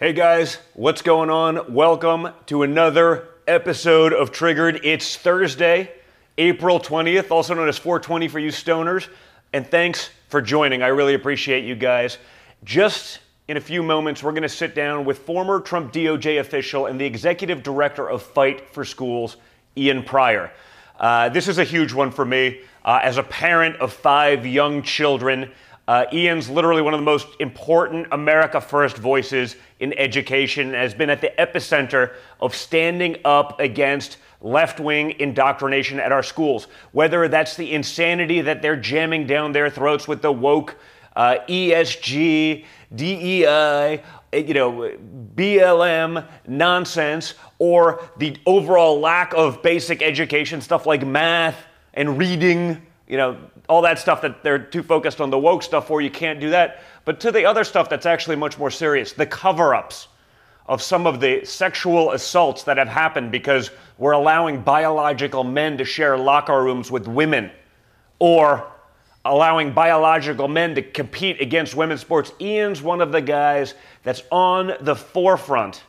Hey guys, what's going on? Welcome to another episode of Triggered. It's Thursday, April 20th, also known as 420 for you stoners. And thanks for joining. I really appreciate you guys. Just in a few moments, we're going to sit down with former Trump DOJ official and the executive director of Fight for Schools, Ian Prior. Uh, this is a huge one for me. Uh, as a parent of five young children, uh, Ian's literally one of the most important America First voices in education, has been at the epicenter of standing up against left wing indoctrination at our schools. Whether that's the insanity that they're jamming down their throats with the woke uh, ESG, DEI, you know, BLM nonsense, or the overall lack of basic education, stuff like math and reading you know, all that stuff that they're too focused on the woke stuff for, you can't do that. But to the other stuff that's actually much more serious, the cover ups of some of the sexual assaults that have happened because we're allowing biological men to share locker rooms with women or allowing biological men to compete against women's sports. Ian's one of the guys that's on the forefront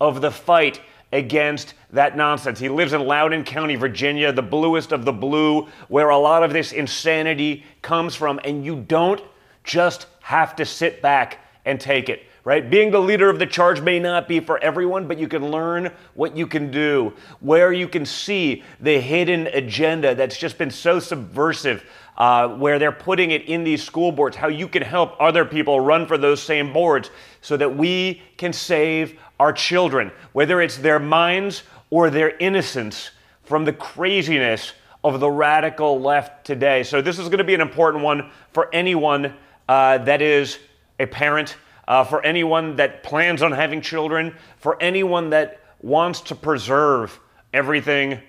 of the fight against that nonsense. He lives in Loudoun County, Virginia, the bluest of the blue, where a lot of this insanity comes from. And you don't just have to sit back and take it, right? Being the leader of the charge may not be for everyone, but you can learn what you can do, where you can see the hidden agenda that's just been so subversive. Uh, where they're putting it in these school boards, how you can help other people run for those same boards so that we can save our children, whether it's their minds or their innocence from the craziness of the radical left today. So, this is going to be an important one for anyone uh, that is a parent, uh, for anyone that plans on having children, for anyone that wants to preserve everything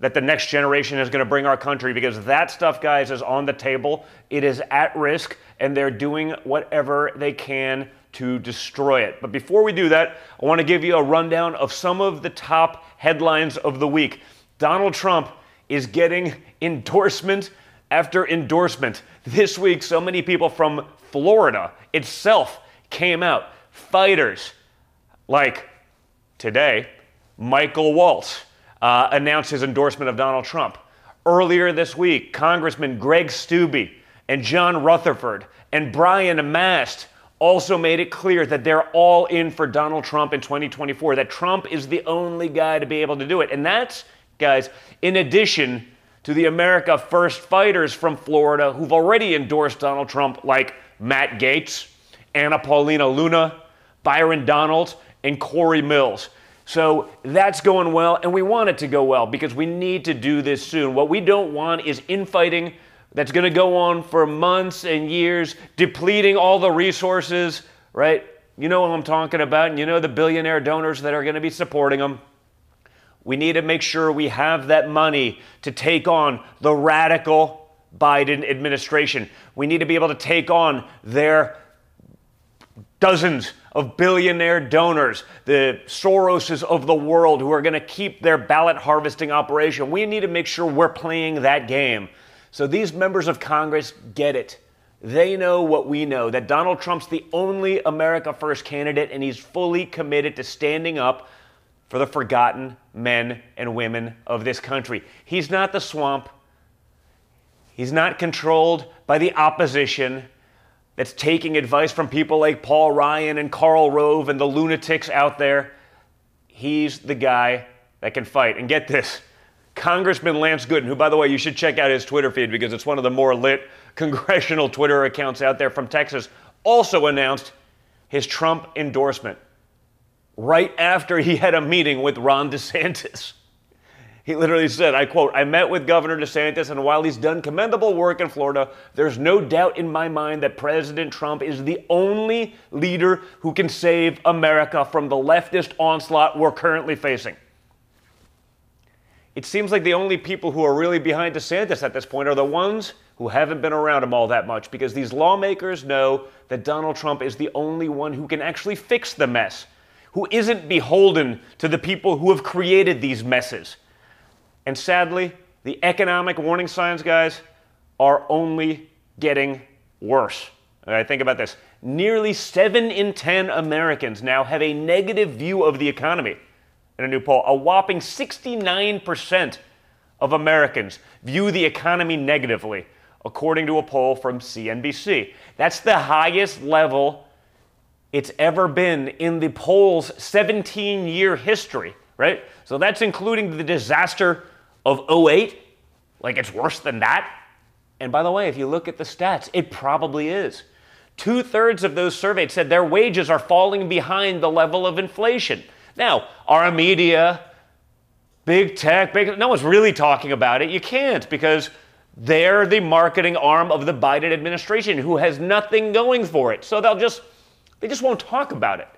that the next generation is going to bring our country because that stuff, guys, is on the table. It is at risk, and they're doing whatever they can to destroy it. But before we do that, I want to give you a rundown of some of the top headlines of the week. Donald Trump is getting endorsement after endorsement. This week, so many people from Florida itself came out. Fighters like today, Michael Waltz uh, announced his endorsement of Donald Trump. Earlier this week, Congressman Greg Steube and John Rutherford and Brian Mast also made it clear that they're all in for Donald Trump in 2024, that Trump is the only guy to be able to do it. And that's, guys, in addition to the America First fighters from Florida who've already endorsed Donald Trump, like Matt Gaetz, Anna Paulina Luna, Byron Donalds, and Corey Mills. So that's going well, and we want it to go well because we need to do this soon. What we don't want is infighting that's going to go on for months and years, depleting all the resources, right? You know what I'm talking about, and you know the billionaire donors that are going to be supporting them. We need to make sure we have that money to take on the radical Biden administration. We need to be able to take on their dozens of billionaire donors, the Soroses of the world who are going to keep their ballot harvesting operation. We need to make sure we're playing that game. So these members of Congress get it. They know what we know that Donald Trump's the only America First candidate, and he's fully committed to standing up for the forgotten men and women of this country. He's not the swamp. He's not controlled by the opposition that's taking advice from people like Paul Ryan and Karl Rove and the lunatics out there. He's the guy that can fight. And get this Congressman Lance Gooden, who, by the way, you should check out his Twitter feed because it's one of the more lit congressional Twitter accounts out there from Texas, also announced his Trump endorsement right after he had a meeting with Ron DeSantis. He literally said, I quote, I met with Governor DeSantis, and while he's done commendable work in Florida, there's no doubt in my mind that President Trump is the only leader who can save America from the leftist onslaught we're currently facing it seems like the only people who are really behind DeSantis at this point are the ones who haven't been around him all that much because these lawmakers know that Donald Trump is the only one who can actually fix the mess, who isn't beholden to the people who have created these messes. And sadly, the economic warning signs, guys, are only getting worse. All right, think about this. nearly 7 in 10 Americans now have a negative view of the economy. In a new poll, a whopping 69% of Americans view the economy negatively, according to a poll from CNBC. That's the highest level it's ever been in the poll's 17 year history, right? So that's including the disaster of 08. Like it's worse than that. And by the way, if you look at the stats, it probably is. Two thirds of those surveyed said their wages are falling behind the level of inflation. Now, our media, big tech, big, no one's really talking about it. You can't because they're the marketing arm of the Biden administration who has nothing going for it. So they'll just, they just won't talk about it.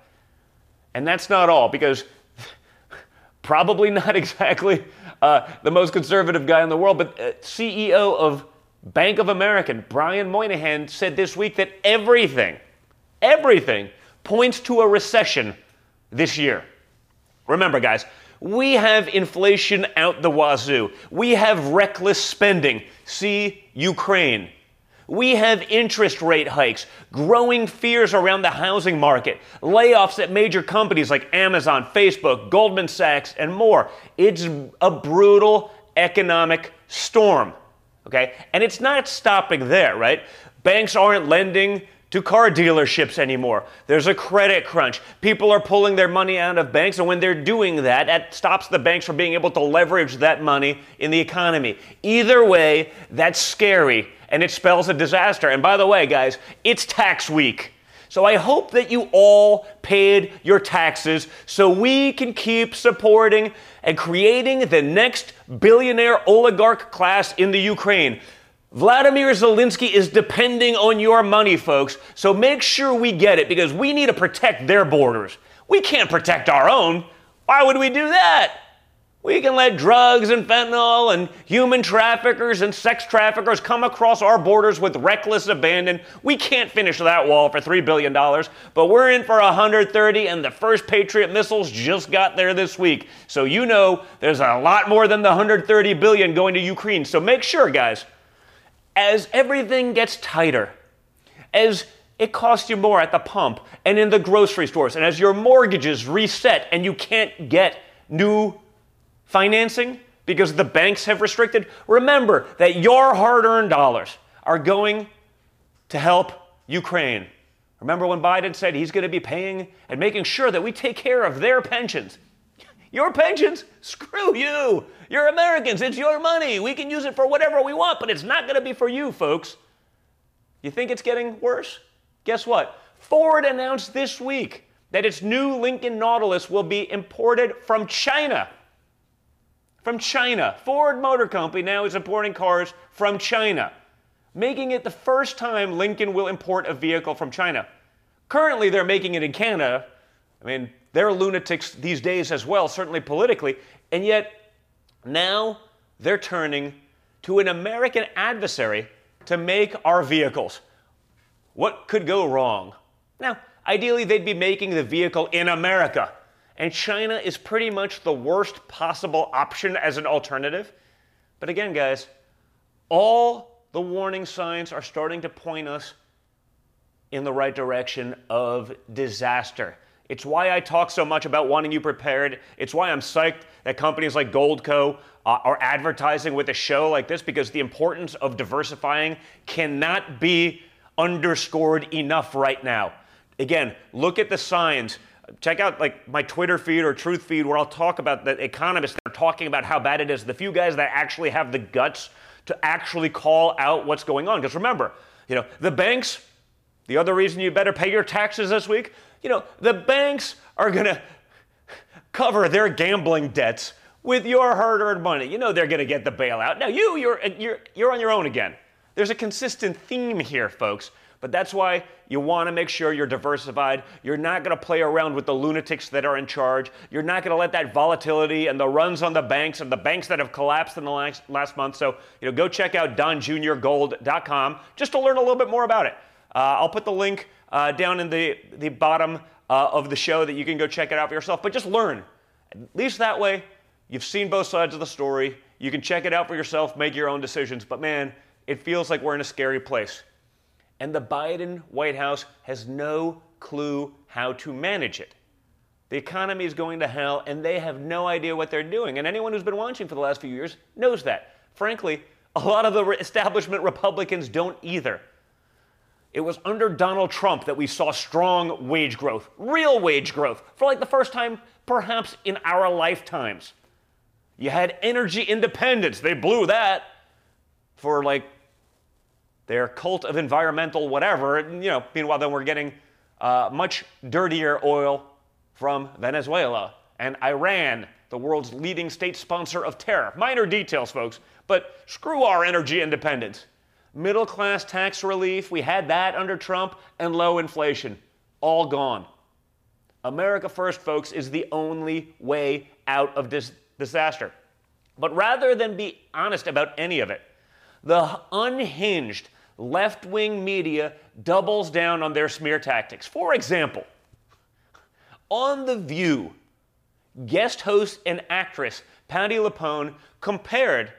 And that's not all because probably not exactly uh, the most conservative guy in the world, but uh, CEO of Bank of America, Brian Moynihan, said this week that everything, everything points to a recession this year. Remember, guys, we have inflation out the wazoo. We have reckless spending. See Ukraine. We have interest rate hikes, growing fears around the housing market, layoffs at major companies like Amazon, Facebook, Goldman Sachs, and more. It's a brutal economic storm. Okay? And it's not stopping there, right? Banks aren't lending to car dealerships anymore. There's a credit crunch. People are pulling their money out of banks, and when they're doing that, that stops the banks from being able to leverage that money in the economy. Either way, that's scary, and it spells a disaster. And by the way, guys, it's tax week. So I hope that you all paid your taxes so we can keep supporting and creating the next billionaire oligarch class in the Ukraine. Vladimir Zelensky is depending on your money, folks, so make sure we get it because we need to protect their borders. We can't protect our own. Why would we do that? We can let drugs and fentanyl and human traffickers and sex traffickers come across our borders with reckless abandon. We can't finish that wall for $3 billion, but we're in for 130 and the first Patriot missiles just got there this week. So you know there's a lot more than the 130 billion going to Ukraine. So make sure, guys, as everything gets tighter, as it costs you more at the pump and in the grocery stores, and as your mortgages reset and you can't get new financing because the banks have restricted, remember that your hard earned dollars are going to help Ukraine. Remember when Biden said he's going to be paying and making sure that we take care of their pensions? Your pensions? Screw you. You're Americans. It's your money. We can use it for whatever we want, but it's not going to be for you, folks. You think it's getting worse? Guess what? Ford announced this week that its new Lincoln Nautilus will be imported from China. From China. Ford Motor Company now is importing cars from China, making it the first time Lincoln will import a vehicle from China. Currently, they're making it in Canada. I mean, they're lunatics these days as well, certainly politically, and yet now they're turning to an American adversary to make our vehicles. What could go wrong? Now, ideally, they'd be making the vehicle in America, and China is pretty much the worst possible option as an alternative. But again, guys, all the warning signs are starting to point us in the right direction of disaster. It's why I talk so much about wanting you prepared. It's why I'm psyched that companies like Goldco uh, are advertising with a show like this because the importance of diversifying cannot be underscored enough right now. Again, look at the signs. Check out like my Twitter feed or Truth feed where I'll talk about the economists that are talking about how bad it is. The few guys that actually have the guts to actually call out what's going on. Because remember, you know, the banks, the other reason you better pay your taxes this week, you know, the banks are going to cover their gambling debts with your hard-earned money. You know they're going to get the bailout. Now you, you're, you're, you're on your own again. There's a consistent theme here, folks. But that's why you want to make sure you're diversified. You're not going to play around with the lunatics that are in charge. You're not going to let that volatility and the runs on the banks and the banks that have collapsed in the last, last month. So, you know, go check out donjuniorgold.com just to learn a little bit more about it. Uh, I'll put the link uh, down in the, the bottom uh, of the show that you can go check it out for yourself. But just learn. At least that way, you've seen both sides of the story. You can check it out for yourself, make your own decisions. But man, it feels like we're in a scary place. and the Biden White House has no clue how to manage it. The economy is going to hell, and they have no idea what they're doing. And anyone who's been watching for the last few years knows that. Frankly, a lot of the establishment Republicans don't either. It was under Donald Trump that we saw strong wage growth, real wage growth, for like the first time perhaps in our lifetimes. You had energy independence, they blew that for like their cult of environmental whatever. And, you know, meanwhile, then we're getting uh, much dirtier oil from Venezuela and Iran, the world's leading state sponsor of terror. Minor details, folks, but screw our energy independence middle class tax relief, we had that under Trump, and low inflation. All gone. America First, folks, is the only way out of this disaster. But rather than be honest about any of it, the unhinged left wing media doubles down on their smear tactics. For example, on The View, guest host and actress Patti LuPone compared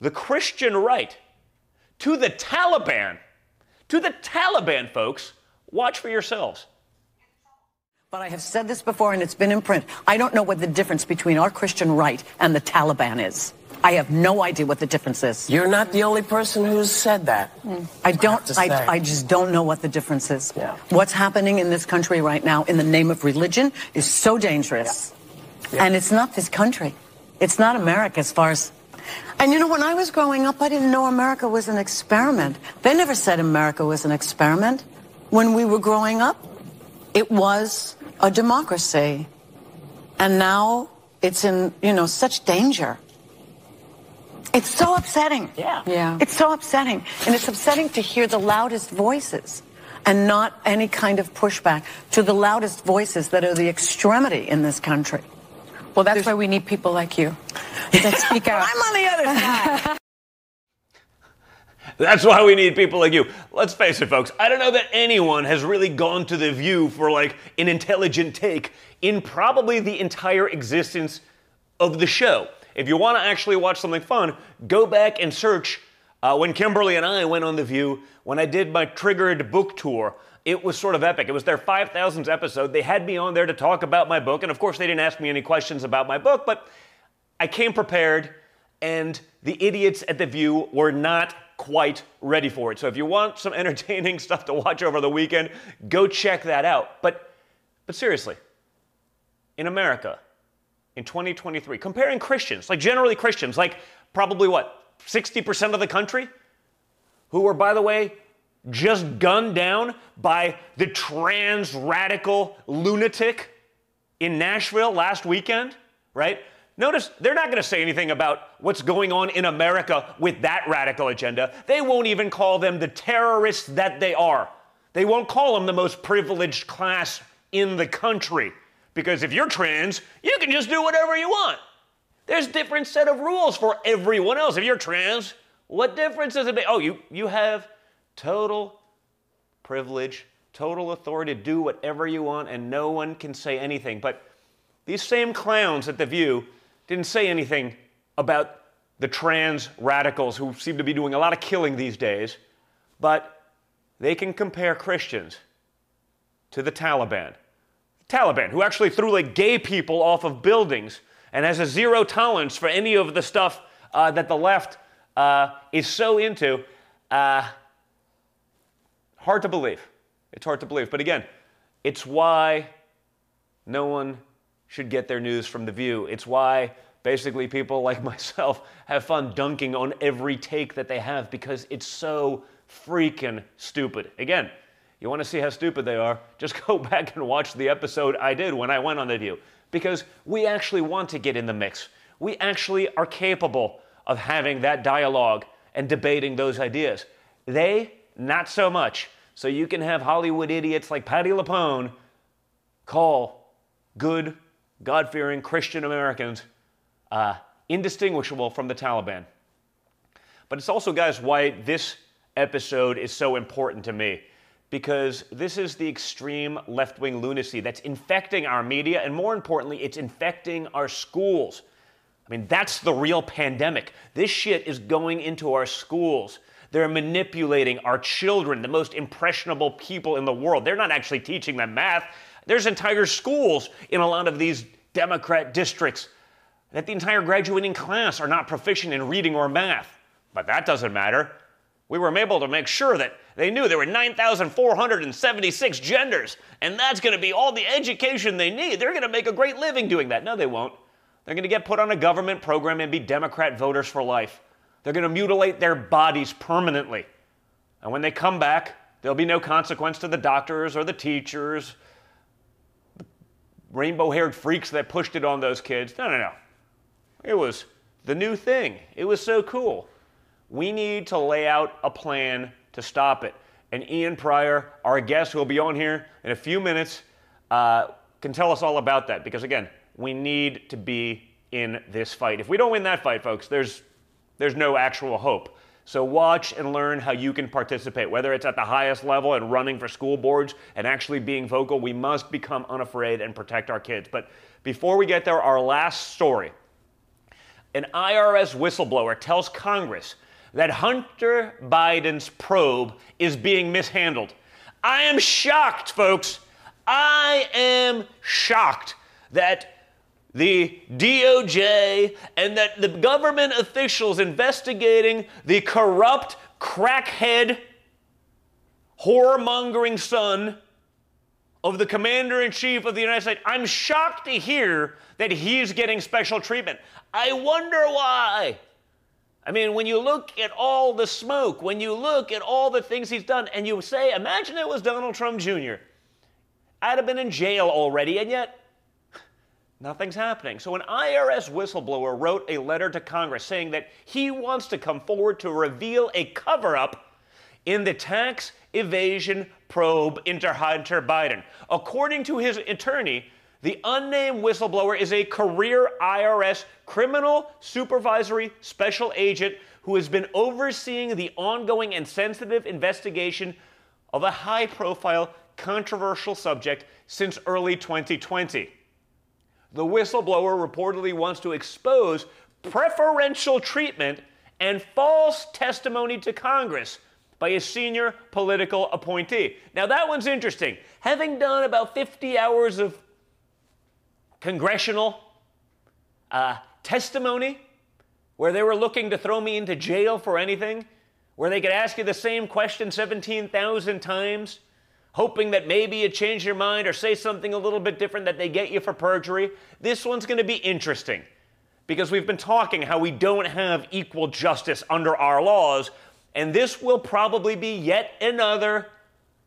the Christian right to the Taliban. To the Taliban, folks. Watch for yourselves. But I have said this before and it's been in print. I don't know what the difference between our Christian right and the Taliban is. I have no idea what the difference is. You're not the only person who's said that. Mm. I don't, I, I, I, just don't know what the difference is. Yeah. What's happening in this country right now in the name of religion is so dangerous. Yeah. Yeah. And it's not this country. It's not America as far as and you know, when I was growing up, I didn't know America was an experiment. They never said America was an experiment. When we were growing up, it was a democracy. And now it's in, you know, such danger. It's so upsetting. Yeah. Yeah. It's so upsetting. And it's upsetting to hear the loudest voices and not any kind of pushback to the loudest voices that are the extremity in this country. Well, that's There's, why we need people like you that speak out. I'm on the other side. That's why we need people like you. Let's face it, folks. I don't know that anyone has really gone to the view for like an intelligent take in probably the entire existence of the show. If you want to actually watch something fun, go back and search uh, when Kimberly and I went on the view when I did my triggered book tour it was sort of epic. It was their 5,000th episode. They had me on there to talk about my book. And of course, they didn't ask me any questions about my book, but I came prepared, and the idiots at The View were not quite ready for it. So if you want some entertaining stuff to watch over the weekend, go check that out. But, but seriously, in America, in 2023, comparing Christians, like generally Christians, like probably what, 60% of the country, who were, by the way, just gunned down by the trans radical lunatic in Nashville last weekend, right? Notice they're not going to say anything about what's going on in America with that radical agenda. They won't even call them the terrorists that they are. They won't call them the most privileged class in the country. Because if you're trans, you can just do whatever you want. There's a different set of rules for everyone else. If you're trans, what difference does it make? Oh, you, you have total privilege, total authority to do whatever you want, and no one can say anything. But these same clowns at The View didn't say anything about the trans radicals who seem to be doing a lot of killing these days, but they can compare Christians to the Taliban. The Taliban, who actually threw like gay people off of buildings and has a zero tolerance for any of the stuff uh, that the left uh, is so into. Uh, Hard to believe. It's hard to believe. But again, it's why no one should get their news from The View. It's why basically people like myself have fun dunking on every take that they have because it's so freaking stupid. Again, you want to see how stupid they are? Just go back and watch the episode I did when I went on The View because we actually want to get in the mix. We actually are capable of having that dialogue and debating those ideas. They not so much. So you can have Hollywood idiots like Patti LuPone call good, God fearing Christian Americans uh, indistinguishable from the Taliban. But it's also, guys, why this episode is so important to me. Because this is the extreme left wing lunacy that's infecting our media, and more importantly, it's infecting our schools. I mean, that's the real pandemic. This shit is going into our schools. They're manipulating our children, the most impressionable people in the world. They're not actually teaching them math. There's entire schools in a lot of these Democrat districts that the entire graduating class are not proficient in reading or math. But that doesn't matter. We were able to make sure that they knew there were 9,476 genders, and that's going to be all the education they need. They're going to make a great living doing that. No, they won't. They're going to get put on a government program and be Democrat voters for life. They're going to mutilate their bodies permanently. And when they come back, there'll be no consequence to the doctors or the teachers, the rainbow haired freaks that pushed it on those kids. No, no, no. It was the new thing. It was so cool. We need to lay out a plan to stop it. And Ian Prior, our guest who will be on here in a few minutes, uh, can tell us all about that because, again, we need to be in this fight. If we don't win that fight, folks, there's, there's no actual hope. So watch and learn how you can participate, whether it's at the highest level and running for school boards and actually being vocal. We must become unafraid and protect our kids. But before we get there, our last story. An IRS whistleblower tells Congress that Hunter Biden's probe is being mishandled. I am shocked, folks. I am shocked that the DOJ and that the government officials investigating the corrupt, crackhead, whoremongering son of the commander in chief of the United States, I'm shocked to hear that he's getting special treatment. I wonder why. I mean, when you look at all the smoke, when you look at all the things he's done, and you say, imagine it was Donald Trump Jr., I'd have been in jail already, and yet nothing's happening. So, an IRS whistleblower wrote a letter to Congress saying that he wants to come forward to reveal a cover up in the tax evasion probe into Hunter Biden. According to his attorney, the unnamed whistleblower is a career IRS criminal supervisory special agent who has been overseeing the ongoing and sensitive investigation of a high profile, controversial subject since early 2020. The whistleblower reportedly wants to expose preferential treatment and false testimony to Congress by a senior political appointee. Now, that one's interesting. Having done about 50 hours of congressional uh, testimony where they were looking to throw me into jail for anything, where they could ask you the same question 17,000 times, hoping that maybe you change your mind or say something a little bit different that they get you for perjury. This one's going to be interesting because we've been talking how we don't have equal justice under our laws, and this will probably be yet another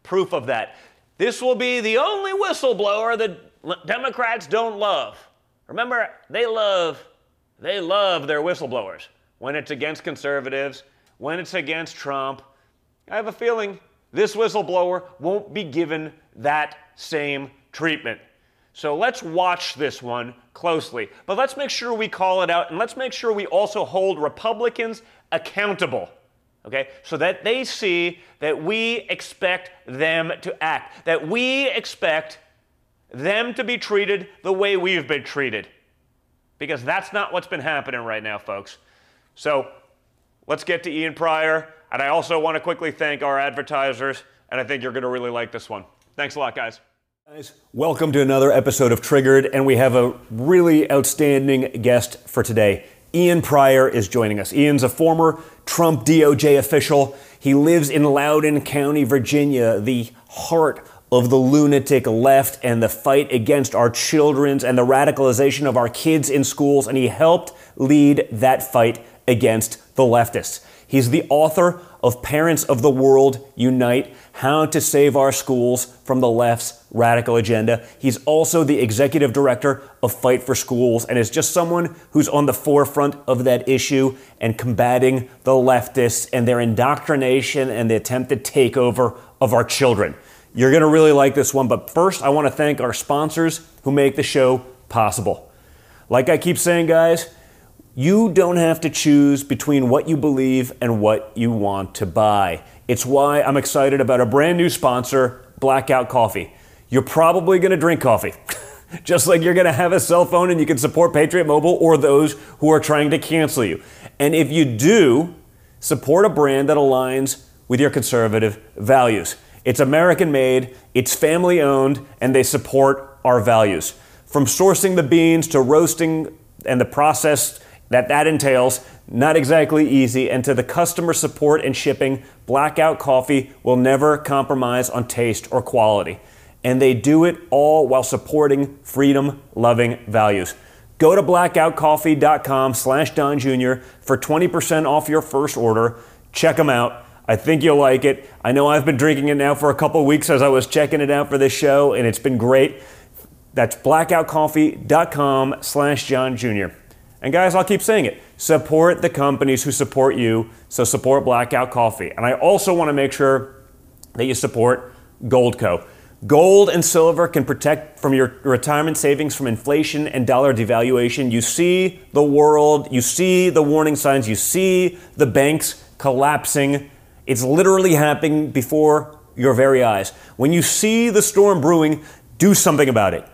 proof of that. This will be the only whistleblower that Democrats don't love. Remember, they love they love their whistleblowers when it's against conservatives, when it's against Trump. I have a feeling this whistleblower won't be given that same treatment. So let's watch this one closely. But let's make sure we call it out and let's make sure we also hold Republicans accountable. Okay? So that they see that we expect them to act, that we expect them to be treated the way we've been treated. Because that's not what's been happening right now, folks. So let's get to Ian Prior. And I also want to quickly thank our advertisers, and I think you're going to really like this one. Thanks a lot, guys. Guys, welcome to another episode of Triggered, and we have a really outstanding guest for today. Ian Prior is joining us. Ian's a former Trump DOJ official. He lives in Loudoun County, Virginia, the heart of the lunatic left and the fight against our children's and the radicalization of our kids in schools, and he helped lead that fight against the leftists. He's the author of Parents of the World Unite How to Save Our Schools from the Left's Radical Agenda. He's also the executive director of Fight for Schools and is just someone who's on the forefront of that issue and combating the leftists and their indoctrination and the attempted takeover of our children. You're going to really like this one, but first, I want to thank our sponsors who make the show possible. Like I keep saying, guys, you don't have to choose between what you believe and what you want to buy. It's why I'm excited about a brand new sponsor, Blackout Coffee. You're probably going to drink coffee. Just like you're going to have a cell phone and you can support Patriot Mobile or those who are trying to cancel you. And if you do, support a brand that aligns with your conservative values. It's American made, it's family owned, and they support our values. From sourcing the beans to roasting and the process that that entails, not exactly easy, and to the customer support and shipping, Blackout Coffee will never compromise on taste or quality. And they do it all while supporting freedom loving values. Go to blackoutcoffee.com slash Don Jr. for 20% off your first order. Check them out. I think you'll like it. I know I've been drinking it now for a couple weeks as I was checking it out for this show, and it's been great. That's blackoutcoffee.com slash Don Jr. And guys, I'll keep saying it. Support the companies who support you, so support Blackout Coffee. And I also want to make sure that you support Goldco. Gold and silver can protect from your retirement savings from inflation and dollar devaluation. You see the world, you see the warning signs, you see the banks collapsing. It's literally happening before your very eyes. When you see the storm brewing, do something about it.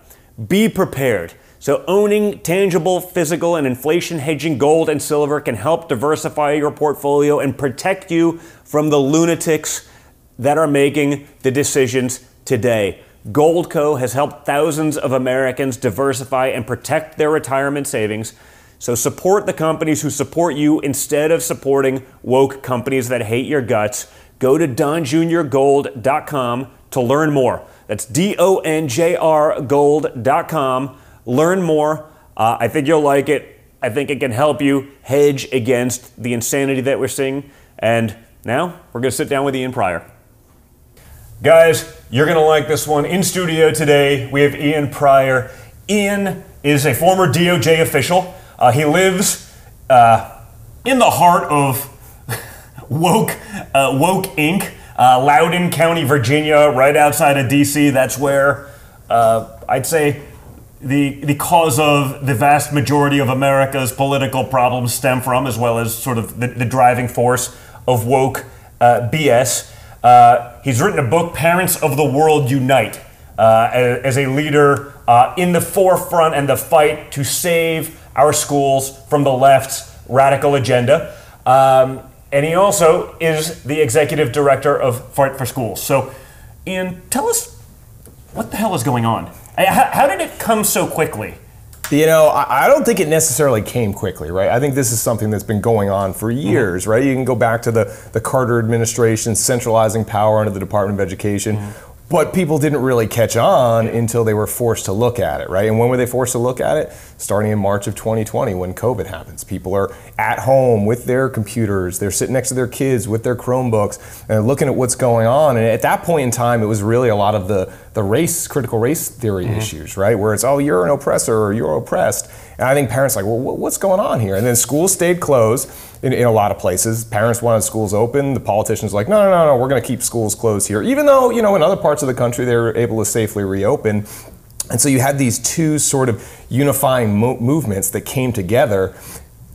Be prepared. So, owning tangible, physical, and inflation hedging gold and silver can help diversify your portfolio and protect you from the lunatics that are making the decisions today. Goldco has helped thousands of Americans diversify and protect their retirement savings. So support the companies who support you instead of supporting woke companies that hate your guts. Go to donjrgold.com to learn more. That's D O N J R gold.com. Learn more. Uh, I think you'll like it. I think it can help you hedge against the insanity that we're seeing. And now we're going to sit down with Ian Prior. Guys, you're going to like this one. In studio today, we have Ian Prior. Ian is a former DOJ official. Uh, he lives uh, in the heart of woke, uh, woke Inc., uh, Loudoun County, Virginia, right outside of DC. That's where uh, I'd say the, the cause of the vast majority of America's political problems stem from, as well as sort of the, the driving force of woke uh, BS. Uh, he's written a book, Parents of the World Unite, uh, as a leader uh, in the forefront and the fight to save our schools from the left's radical agenda. Um, and he also is the executive director of Fight for Schools. So, Ian, tell us what the hell is going on? How, how did it come so quickly? You know, I don't think it necessarily came quickly, right? I think this is something that's been going on for mm-hmm. years, mm-hmm. right? You can go back to the, the Carter administration centralizing power under the Department of Education. Mm-hmm. But people didn't really catch on until they were forced to look at it, right? And when were they forced to look at it? Starting in March of 2020 when COVID happens. People are at home with their computers, they're sitting next to their kids with their Chromebooks and looking at what's going on. And at that point in time, it was really a lot of the, the race, critical race theory mm-hmm. issues, right? Where it's, oh, you're an oppressor or you're oppressed. And I think parents are like, well, what's going on here? And then schools stayed closed in, in a lot of places. Parents wanted schools open. The politicians were like, no, no, no, no, we're going to keep schools closed here. Even though, you know, in other parts of the country, they were able to safely reopen. And so you had these two sort of unifying mo- movements that came together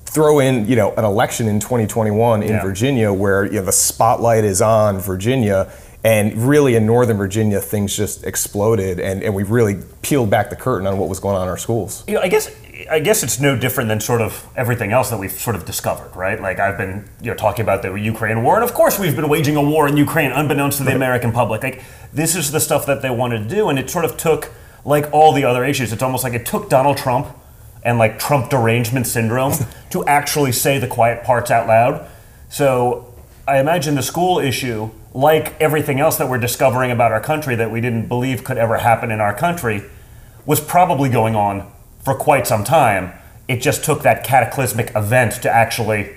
throw in you know an election in 2021 in yeah. Virginia where you know the spotlight is on Virginia and really in Northern Virginia things just exploded and, and we really peeled back the curtain on what was going on in our schools. You know, I guess I guess it's no different than sort of everything else that we've sort of discovered, right? Like I've been, you know, talking about the Ukraine war, and of course we've been waging a war in Ukraine, unbeknownst to the American public. Like this is the stuff that they wanted to do, and it sort of took, like all the other issues, it's almost like it took Donald Trump and like Trump derangement syndrome to actually say the quiet parts out loud. So I imagine the school issue, like everything else that we're discovering about our country that we didn't believe could ever happen in our country, was probably going on for quite some time. It just took that cataclysmic event to actually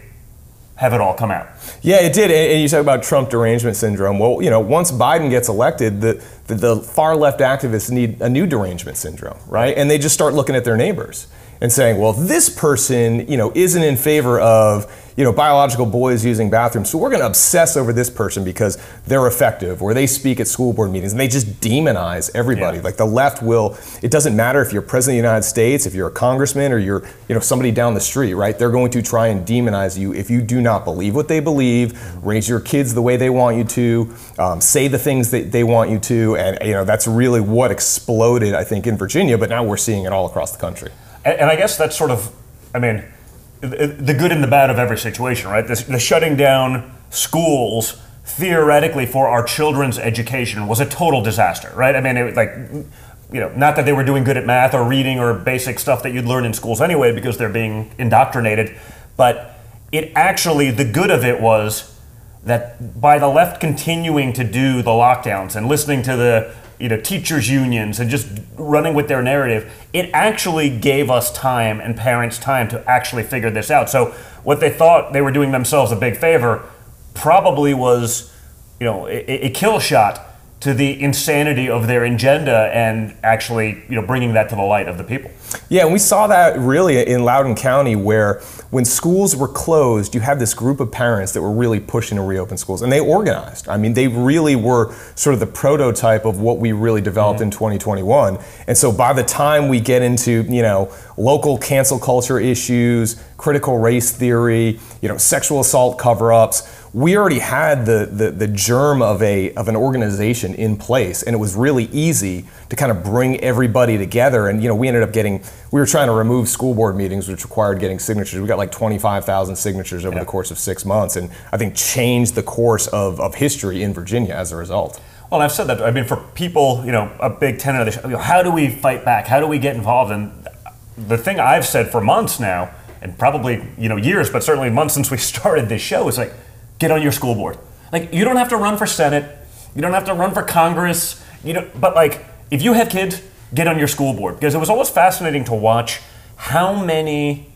have it all come out. Yeah, it did. And you talk about Trump derangement syndrome. Well, you know, once Biden gets elected, the, the, the far left activists need a new derangement syndrome, right? And they just start looking at their neighbors and saying, well, this person, you know, isn't in favor of, you know, biological boys using bathrooms. So we're going to obsess over this person because they're effective or they speak at school board meetings and they just demonize everybody. Yeah. Like the left will, it doesn't matter if you're president of the United States, if you're a congressman or you're, you know, somebody down the street, right? They're going to try and demonize you if you do not believe what they believe, raise your kids the way they want you to, um, say the things that they want you to. And, you know, that's really what exploded, I think, in Virginia, but now we're seeing it all across the country. And, and I guess that's sort of, I mean, the, good and the bad of every situation, right? The, the shutting down schools theoretically for our children's education was a total disaster, right? I mean, it like you know, not that they were doing good at math or reading or basic stuff that you'd learn in schools anyway because they're being indoctrinated, but it actually the good of it was that by the left continuing to do the lockdowns and listening to the you know teachers unions and just running with their narrative it actually gave us time and parents time to actually figure this out so what they thought they were doing themselves a big favor probably was you know a, a kill shot to the insanity of their agenda and actually you know bringing that to the light of the people. Yeah, and we saw that really in Loudoun County where when schools were closed, you had this group of parents that were really pushing to reopen schools and they organized. I mean, they really were sort of the prototype of what we really developed mm-hmm. in 2021. And so by the time we get into, you know, local cancel culture issues, critical race theory, you know, sexual assault cover-ups, we already had the, the, the germ of, a, of an organization in place, and it was really easy to kind of bring everybody together. And you know, we ended up getting, we were trying to remove school board meetings, which required getting signatures. We got like 25,000 signatures over yeah. the course of six months, and I think changed the course of, of history in Virginia as a result. Well, I've said that. I mean, for people, you know, a big tenet of this, you know, how do we fight back? How do we get involved? And the thing I've said for months now, and probably you know years, but certainly months since we started this show, is like get on your school board. Like you don't have to run for Senate, you don't have to run for Congress, you know, but like if you have kids, get on your school board because it was always fascinating to watch how many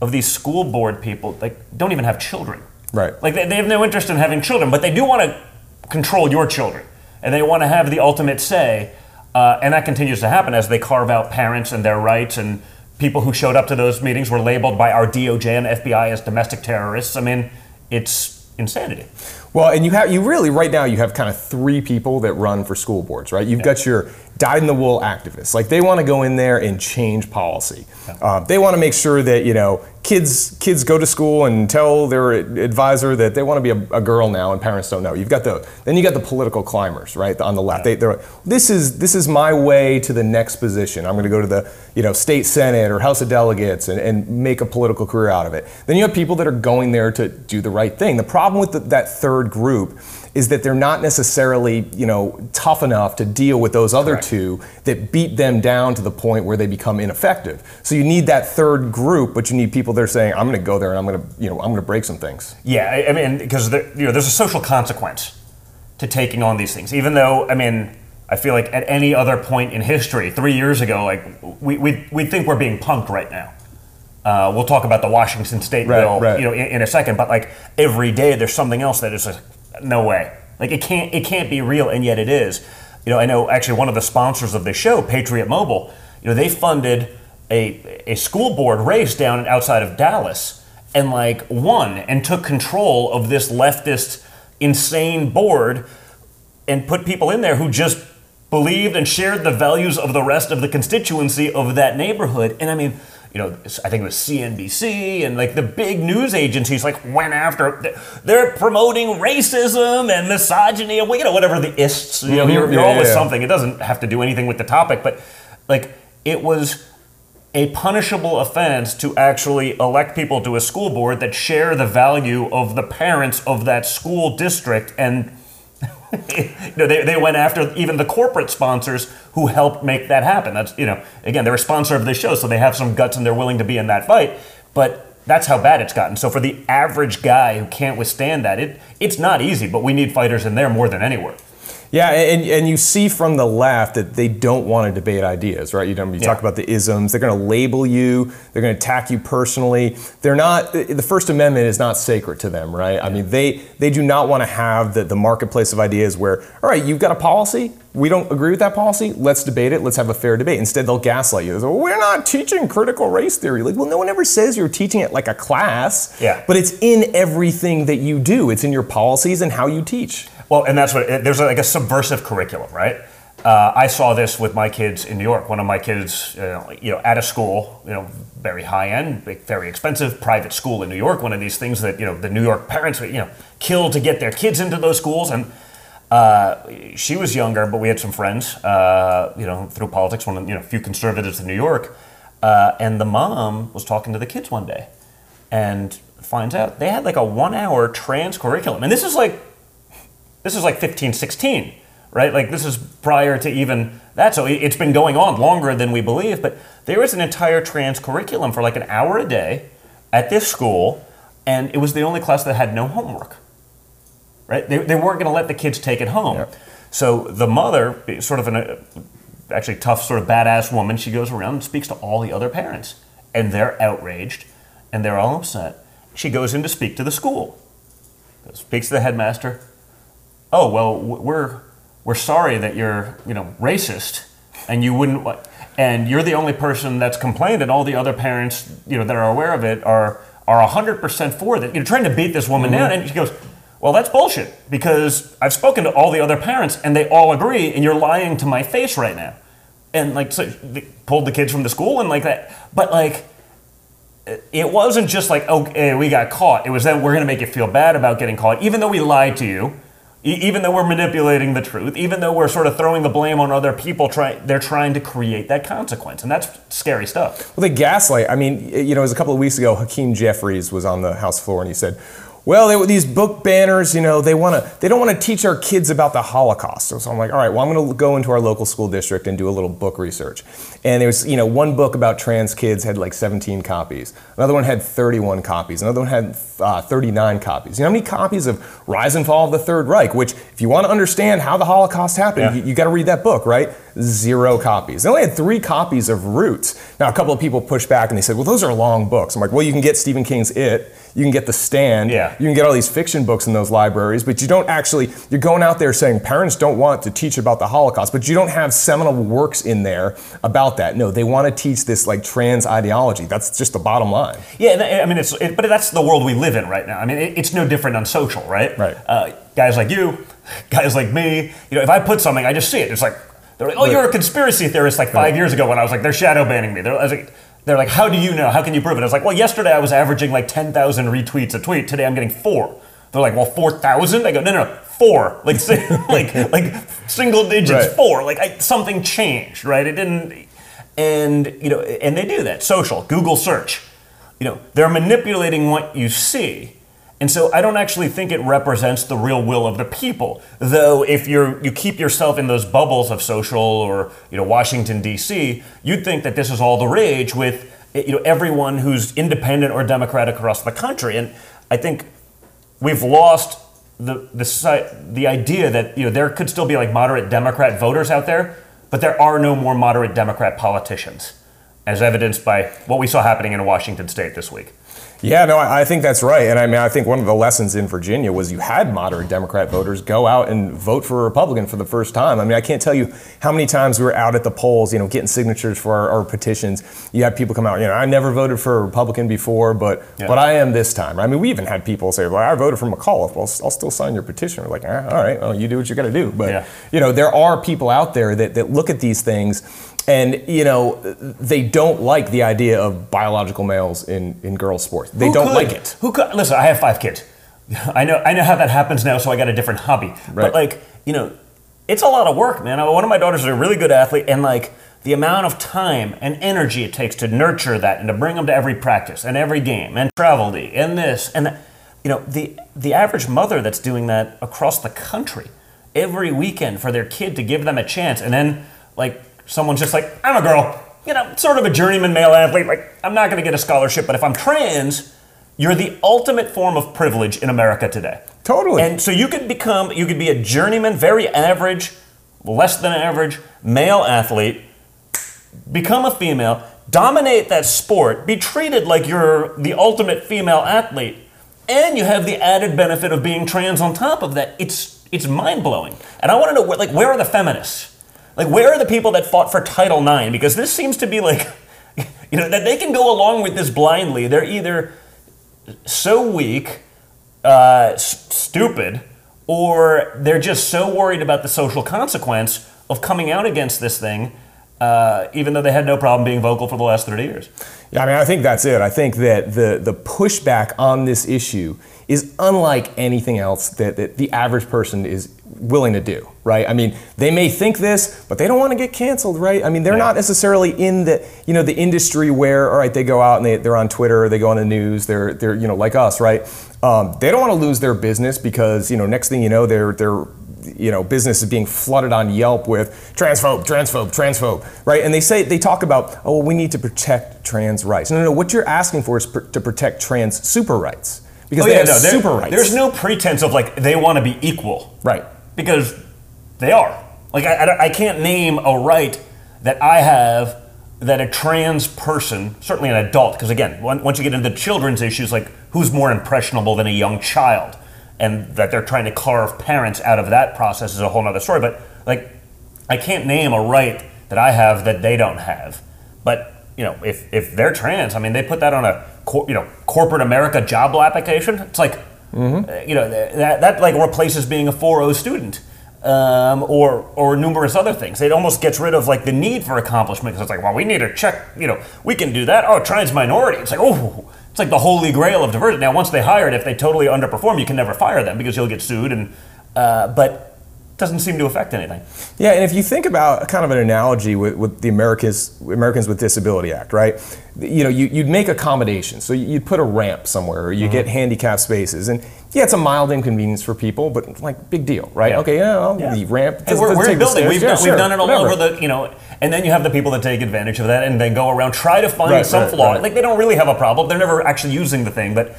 of these school board people like don't even have children. Right. Like they, they have no interest in having children, but they do want to control your children and they want to have the ultimate say. Uh, and that continues to happen as they carve out parents and their rights and people who showed up to those meetings were labeled by our DOJ and FBI as domestic terrorists. I mean, it's insanity. Well, and you have you really right now you have kind of three people that run for school boards, right? You've yeah. got your dyed in the wool activists, like they want to go in there and change policy. Uh, they want to make sure that you know kids kids go to school and tell their advisor that they want to be a, a, girl now, and parents don't know. You've got the then you got the political climbers, right, on the left. They, are this is this is my way to the next position. I'm going to go to the you know state senate or House of Delegates and, and make a political career out of it. Then you have people that are going there to do the right thing. The problem with the, that third group is that they're not necessarily, you know, tough enough to deal with those other Correct. two that beat them down to the point where they become ineffective. So you need that third group, but you need people that are saying, "I'm going to go there and I'm going to, you know, I'm going to break some things." Yeah, I, mean, because you know, there's a social consequence to taking on these things. Even though, I mean, I feel like at any other point in history, three years ago, like we we, we think we're being punked right now. Uh, we'll talk about the Washington State right, bill, right. you know, in, in, a second. But like every day, there's something else that is like, no way. Like it can't it can't be real, and yet it is. You know, I know actually one of the sponsors of the show, Patriot Mobile. You know, they funded a a school board race down outside of Dallas, and like won and took control of this leftist insane board, and put people in there who just believed and shared the values of the rest of the constituency of that neighborhood. And I mean you know, I think it was CNBC and like the big news agencies like went after. They're promoting racism and misogyny and you know whatever the ists. You know, mm-hmm. you're, you're yeah, always yeah. something. It doesn't have to do anything with the topic, but like it was a punishable offense to actually elect people to a school board that share the value of the parents of that school district and you know, they, they went after even the corporate sponsors who helped make that happen. That's you know, again, they're a sponsor of this show, so they have some guts and they're willing to be in that fight. But that's how bad it's gotten. So for the average guy who can't withstand that, it it's not easy. But we need fighters in there more than anywhere. Yeah, and, and you see from the left that they don't want to debate ideas, right? You know, you yeah. talk about the isms. They're going to label you. They're going to attack you personally. They're not. The First Amendment is not sacred to them, right? Yeah. I mean, they they do not want to have the, the marketplace of ideas where, all right, you've got a policy. We don't agree with that policy. Let's debate it. Let's have a fair debate. Instead, they'll gaslight you. Well, we're not teaching critical race theory. Like, well, no one ever says you're teaching it like a class. Yeah. But it's in everything that you do. It's in your policies and how you teach. Well, and that's what there's like a subversive curriculum, right? Uh, I saw this with my kids in New York. One of my kids, you know, you know, at a school, you know, very high end, very expensive private school in New York. One of these things that you know the New York parents, you know, kill to get their kids into those schools. And uh, she was younger, but we had some friends, uh, you know, through politics. One, of, you know, few conservatives in New York, uh, and the mom was talking to the kids one day, and finds out they had like a one hour trans curriculum. And this is like, this is like 15, 16, right? Like this is prior to even that. So it- it's been going on longer than we believe. But there was an entire trans curriculum for like an hour a day at this school. And it was the only class that had no homework right? They, they weren't going to let the kids take it home. So the mother, sort of an uh, actually tough, sort of badass woman, she goes around and speaks to all the other parents, and they're outraged, and they're all upset. She goes in to speak to the school, speaks to the headmaster. Oh well, we're we're sorry that you're you know racist, and you wouldn't. And you're the only person that's complained, and all the other parents, you know, that are aware of it are are hundred percent for that. You're trying to beat this woman mm-hmm. down, and she goes, "Well, that's bullshit because I've spoken to all the other parents, and they all agree, and you're lying to my face right now." And like, so pulled the kids from the school, and like that. But like, it wasn't just like, okay, we got caught. It was that we're going to make you feel bad about getting caught, even though we lied to you, even though we're manipulating the truth, even though we're sort of throwing the blame on other people. Try, they're trying to create that consequence, and that's scary stuff. Well, they gaslight. I mean, you know, it was a couple of weeks ago. Hakeem Jeffries was on the House floor, and he said, "Well, they, these book banners, you know, they want to, they don't want to teach our kids about the Holocaust." So, so I'm like, "All right, well, I'm going to go into our local school district and do a little book research." And there was, you know, one book about trans kids had like 17 copies. Another one had 31 copies. Another one had uh, 39 copies. You know how many copies of Rise and Fall of the Third Reich? Which, if you want to understand how the Holocaust happened, Yeah. you, you got to read that book, right? Zero copies. They only had three copies of Roots. Now, a couple of people pushed back and they said, well, those are long books. I'm like, well, you can get Stephen King's It, you can get The Stand, Yeah. you can get all these fiction books in those libraries, but you don't actually, you're going out there saying parents don't want to teach about the Holocaust, but you don't have seminal works in there about that. No, they want to teach this like trans ideology. That's just the bottom line. Yeah, I mean, it's it, but that's the world we live in right now. I mean, it, it's no different on social, right? Right. Uh, guys like you, guys like me. You know, if I put something, I just see it. It's like they're like, "Oh, you're a conspiracy theorist." Like five years ago, when I was like, "They're shadow banning me." They're, I was like, they're like, "How do you know? How can you prove it?" I was like, "Well, yesterday I was averaging like ten thousand retweets a tweet. Today I'm getting four. They're like, "Well, four thousand? I go, "No, no, no, four. Like, like, like single digits, Right. four. Like, I, something changed, right? It didn't." And you know, and they do that. Social, Google search. You know, they're manipulating what you see. And so I don't actually think it represents the real will of the people. Though if you're you keep yourself in those bubbles of social or you know Washington D.C., you'd think that this is all the rage with eh, you know everyone who's independent or democratic across the country. And I think we've lost the the the idea that you know there could still be like moderate Democrat voters out there, but there are no more moderate Democrat politicians, as evidenced by what we saw happening in Washington State this week. Yeah, no, I, I think that's right. And I mean, I think one of the lessons in Virginia was you had moderate Democrat voters go out and vote for a Republican for the first time. I mean, I can't tell you how many times we were out at the polls, you know, getting signatures for our, our petitions. You had people come out, you know, I never voted for a Republican before, but Yeah. but I am this time. I mean, we even had people say, well, I voted for McAuliffe. Well, I'll still sign your petition. We're like, ah, all right, well, you do what you got to do. But, Yeah. you know, there are people out there that, that look at these things and, you know, they don't like the idea of biological males in, in girls' sports. They Who don't could? like it. Who could? Listen, I have five kids. I know. I know how that happens now, so I got a different hobby. Right. But like, you know, it's a lot of work, man. One of my daughters is a really good athlete, and like the amount of time and energy it takes to nurture that and to bring them to every practice and every game and travel to and this and that. You know, the the average mother that's doing that across the country every weekend for their kid to give them a chance, and then like someone's just like, I'm a girl. You know, sort of a journeyman male athlete. Like, I'm not going to get a scholarship, but if I'm trans, you're the ultimate form of privilege in America today. Totally. And so you could become, you could be a journeyman, very average, less than average male athlete, become a female, dominate that sport, be treated like you're the ultimate female athlete, and you have the added benefit of being trans on top of that. It's it's mind blowing. And I want to know, where, like, where are the feminists? Like, where are the people that fought for Title IX? Because this seems to be like, you know, that they can go along with this blindly. They're either so weak, uh, s- stupid, or they're just so worried about the social consequence of coming out against this thing, uh, even though they had no problem being vocal for the last 30 years. Yeah, I mean, I think that's it. I think that the, the pushback on this issue is unlike anything else that, that the average person is willing to do, right? I mean, they may think this, but they don't want to get canceled, right? I mean, they're not necessarily in the, you know, the industry where, all right, they go out and they, they're on Twitter, they go on the news, they're, they're, you know, like us, right? Um, they don't want to lose their business because, you know, next thing you know, they're, they're, you know, business is being flooded on Yelp with transphobe, transphobe, transphobe, right? And they say they talk about, oh, well, we need to protect trans rights. No, no, no. What you're asking for is pr- to protect trans super rights because Oh, they yeah, have no, super rights. There's no pretense of like they want to be equal. right. Because they are. Like I, I, I can't name a right that I have that a trans person, certainly an adult, because again, once you get into children's issues, like who's more impressionable than a young child, and that they're trying to carve parents out of that process is a whole other story. But like, I can't name a right that I have that they don't have. But you know, if if they're trans, I mean, they put that on a you know corporate America job application. It's like Mm-hmm. uh, you know that that like replaces being a 4.0 student. Um, or or numerous other things. It almost gets rid of like the need for accomplishment because it's like, well, we need to check. You know, we can do that. Oh, trans minority. It's like, oh, it's like the holy grail of diversity. Now, once they hire it, if they totally underperform, you can never fire them because you'll get sued. And uh, but doesn't seem to affect anything. Yeah, and if you think about kind of an analogy with, with the Americans Americans with Disability Act, right? You know, you, you'd make accommodations. So you'd put a ramp somewhere, or you Mm-hmm. get handicapped spaces, and yeah, it's a mild inconvenience for people, but like big deal, right? Yeah. Okay, yeah, well, Yeah. the ramp. Doesn't- we're, we're building. We've, Yeah, done, sure, we've done it all whatever. over the, you know, and then you have the people that take advantage of that and then go around try to find Right, some right, flaw. right. Like they don't really have a problem. They're never actually using the thing, but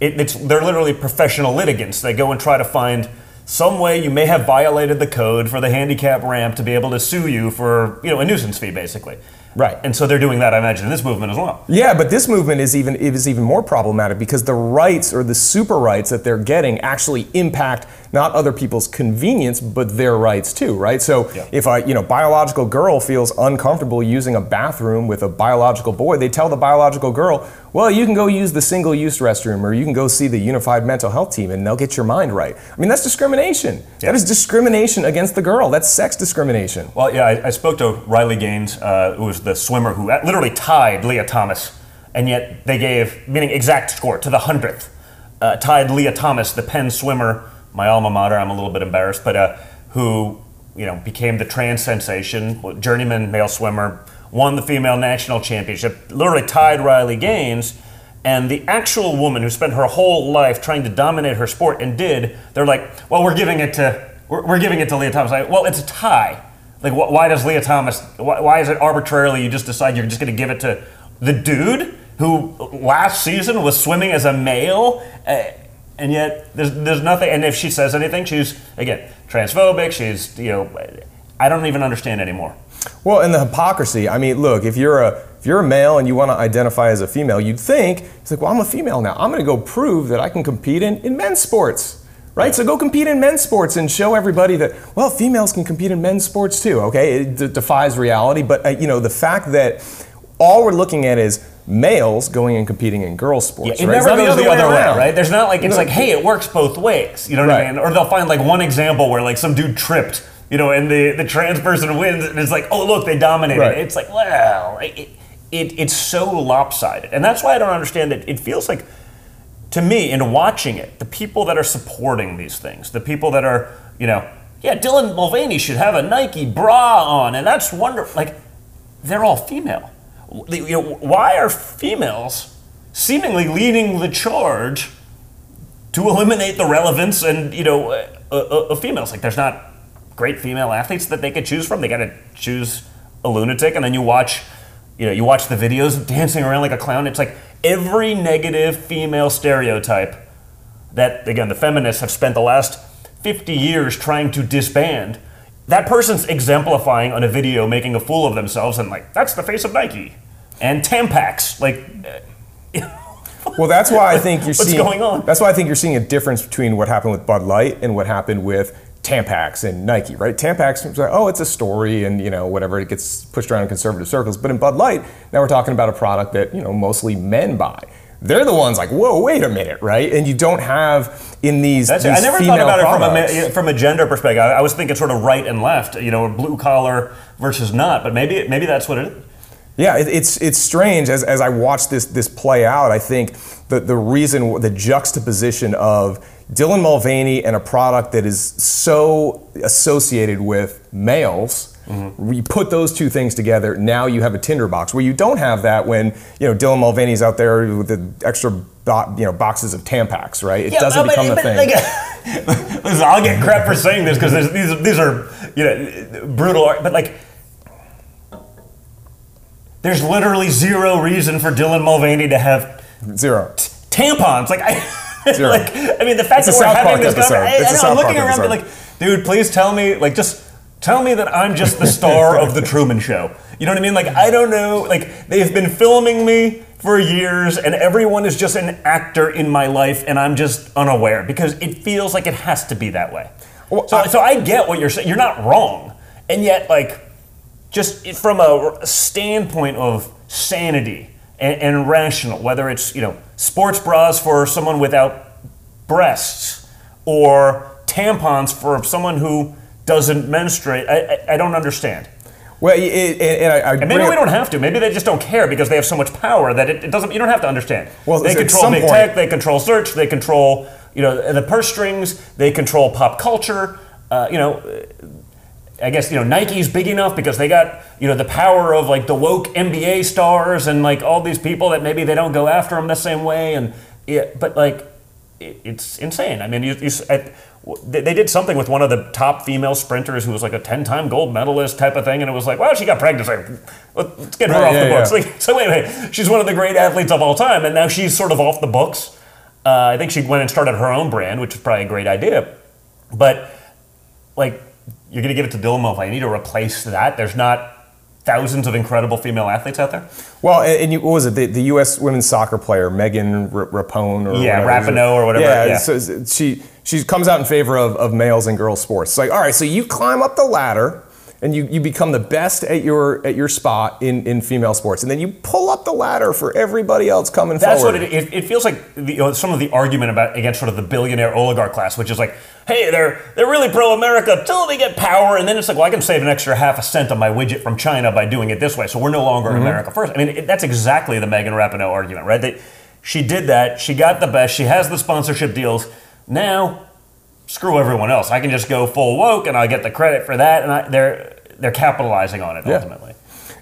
it, it's they're literally professional litigants. They go and try to find some way you may have violated the code for the handicap ramp to be able to sue you for you know a nuisance fee, basically. Right. And so they're doing that, I imagine, in this movement as well. Yeah, but this movement is even it is even more problematic because the rights or the super rights that they're getting actually impact not other people's convenience but their rights too, right? So Yeah. if a you know biological girl feels uncomfortable using a bathroom with a biological boy, they tell the biological girl, "Well, you can go use the single-use restroom or you can go see the unified mental health team and they'll get your mind right." I mean, that's discrimination. Yeah. That is discrimination against the girl. That's sex discrimination. Well, yeah, I, I spoke to Riley Gaines, uh, who was the swimmer who literally tied Lia Thomas, and yet they gave, meaning exact score, to the hundredth, uh, tied Lia Thomas, the Penn swimmer, my alma mater. I'm a little bit embarrassed, but uh, who you know became the trans sensation, journeyman male swimmer, won the female national championship, literally tied Riley Gaines. And the actual woman who spent her whole life trying to dominate her sport and did, they're like, well, we're giving it to we're, we're giving it to Lia Thomas. Like, well, it's a tie. Like, wh- why does Lia Thomas? Why, why is it arbitrarily? You just decide you're just going to give it to the dude who last season was swimming as a male, uh, and yet there's there's nothing. And if she says anything, she's again transphobic. She's you know, I don't even understand anymore. Well, and the hypocrisy. I mean, look, if you're a if you're a male and you want to identify as a female, you'd think it's like, well, I'm a female now. I'm going to go prove that I can compete in, in men's sports, right? So go compete in men's sports and show everybody that well, females can compete in men's sports too. Okay, it d- defies reality, but uh, you know the fact that all we're looking at is males going and competing in girls' sports. It right? Never goes the other way, around. right? There's not like it's No. like, hey, it works both ways. You know what I mean? Or they'll find like one example where like some dude tripped, you know, and the the trans person wins, and it's like, oh look, they dominated. Right. It's like, well, it, it it's so lopsided, and that's why I don't understand it. It feels like to me in watching it, the people that are supporting these things, the people that are, you know, yeah, Dylan Mulvaney should have a Nike bra on, and that's wonderful. Like, they're all female. You know, why are females seemingly leading the charge to eliminate the relevance and you know uh, uh, of females? Like, there's not great female athletes that they could choose from. They got to choose a lunatic, and then you watch, you know, you watch the videos dancing around like a clown. It's like every negative female stereotype that again the feminists have spent the last 50 years trying to disband. That person's exemplifying on a video making a fool of themselves, and like that's the face of Nike and Tampax. Like, uh, Well, that's why I think you're What's seeing. going on? That's why I think you're seeing a difference between what happened with Bud Light and what happened with Tampax and Nike, right? Tampax was like, oh, it's a story, and you know, whatever, it gets pushed around in conservative circles. But in Bud Light, now we're talking about a product that you know mostly men buy. They're the ones like, whoa, wait a minute, right? And you don't have in these. That's these I never thought about it from a, from a gender perspective. I I was thinking sort of right and left, you know, blue collar versus not. But maybe maybe that's what it is. Yeah, it, it's it's strange as, as I watch this this play out. I think the the reason the juxtaposition of Dylan Mulvaney and a product that is so associated with males. Mm-hmm. You put those two things together, now you have a tinderbox where you don't have that when you know Dylan Mulvaney's out there with the extra bo- you know boxes of Tampax, right? It doesn't no, but- become the but, thing. like, listen, I'll get crap for saying this because these these are you know brutal, but like. There's literally zero reason for Dylan Mulvaney to have Zero. tampons. Like I, Zero. like I mean, the fact It's that we're South having Park this episode. conversation, It's a I, I know, I'm looking Park around, episode. be like, dude, please tell me, like, just tell me that I'm just the star of the Truman Show. You know what I mean? Like, I don't know. Like, they've been filming me for years, and everyone is just an actor in my life, and I'm just unaware because it feels like it has to be that way. Well, so, I- so I get what you're saying. You're not wrong, and yet, like, just from a standpoint of sanity and, and rational, whether it's you know sports bras for someone without breasts or tampons for someone who doesn't menstruate, I, I, I don't understand. Well, it, it, and I, I And maybe we don't have to. Maybe they just don't care because they have so much power that it, it doesn't. You don't have to understand. Well, they control big point- tech. They control search. They control you know the purse strings. They control pop culture. Uh, you know, I guess you know Nike's big enough because they got you know the power of like the woke NBA stars and like all these people that maybe they don't go after them the same way and yeah, but like it, it's insane. I mean, you, you I- they did something with one of the top female sprinters who was like a ten-time gold medalist type of thing, and it was like, well, she got pregnant. Like, let's get her Right, off yeah, the books. yeah. Like, so wait, wait, she's one of the great athletes of all time, and now she's sort of off the books. Uh, I think she went and started her own brand, which is probably a great idea, but like you're going to give it to Dylan Mulvaney to replace that. There's not thousands of incredible female athletes out there. Well, and, you, what was it? The, the U.S. women's soccer player Megan Rapone or Yeah. Rapinoe or whatever, Yeah, yeah. So she she comes out in favor of, of males and girls sports. It's like, all right, so you climb up the ladder and you, you become the best at your at your spot in, in female sports, and then you pull up the ladder for everybody else coming That's forward. That's what it, it, it feels like. The, you know, some of the argument about against sort of the billionaire oligarch class, which is like, hey, they're they're really pro America until they get power, and then it's like, well, I can save an extra half a cent on my widget from China by doing it this way, so we're no longer Mm-hmm. America first. I mean, it, that's exactly the Megan Rapinoe argument, right? They, she did that. She got the best. She has the sponsorship deals. Now, screw everyone else. I can just go full woke, and I get the credit for that, and I, they're they're capitalizing on it Yeah. ultimately.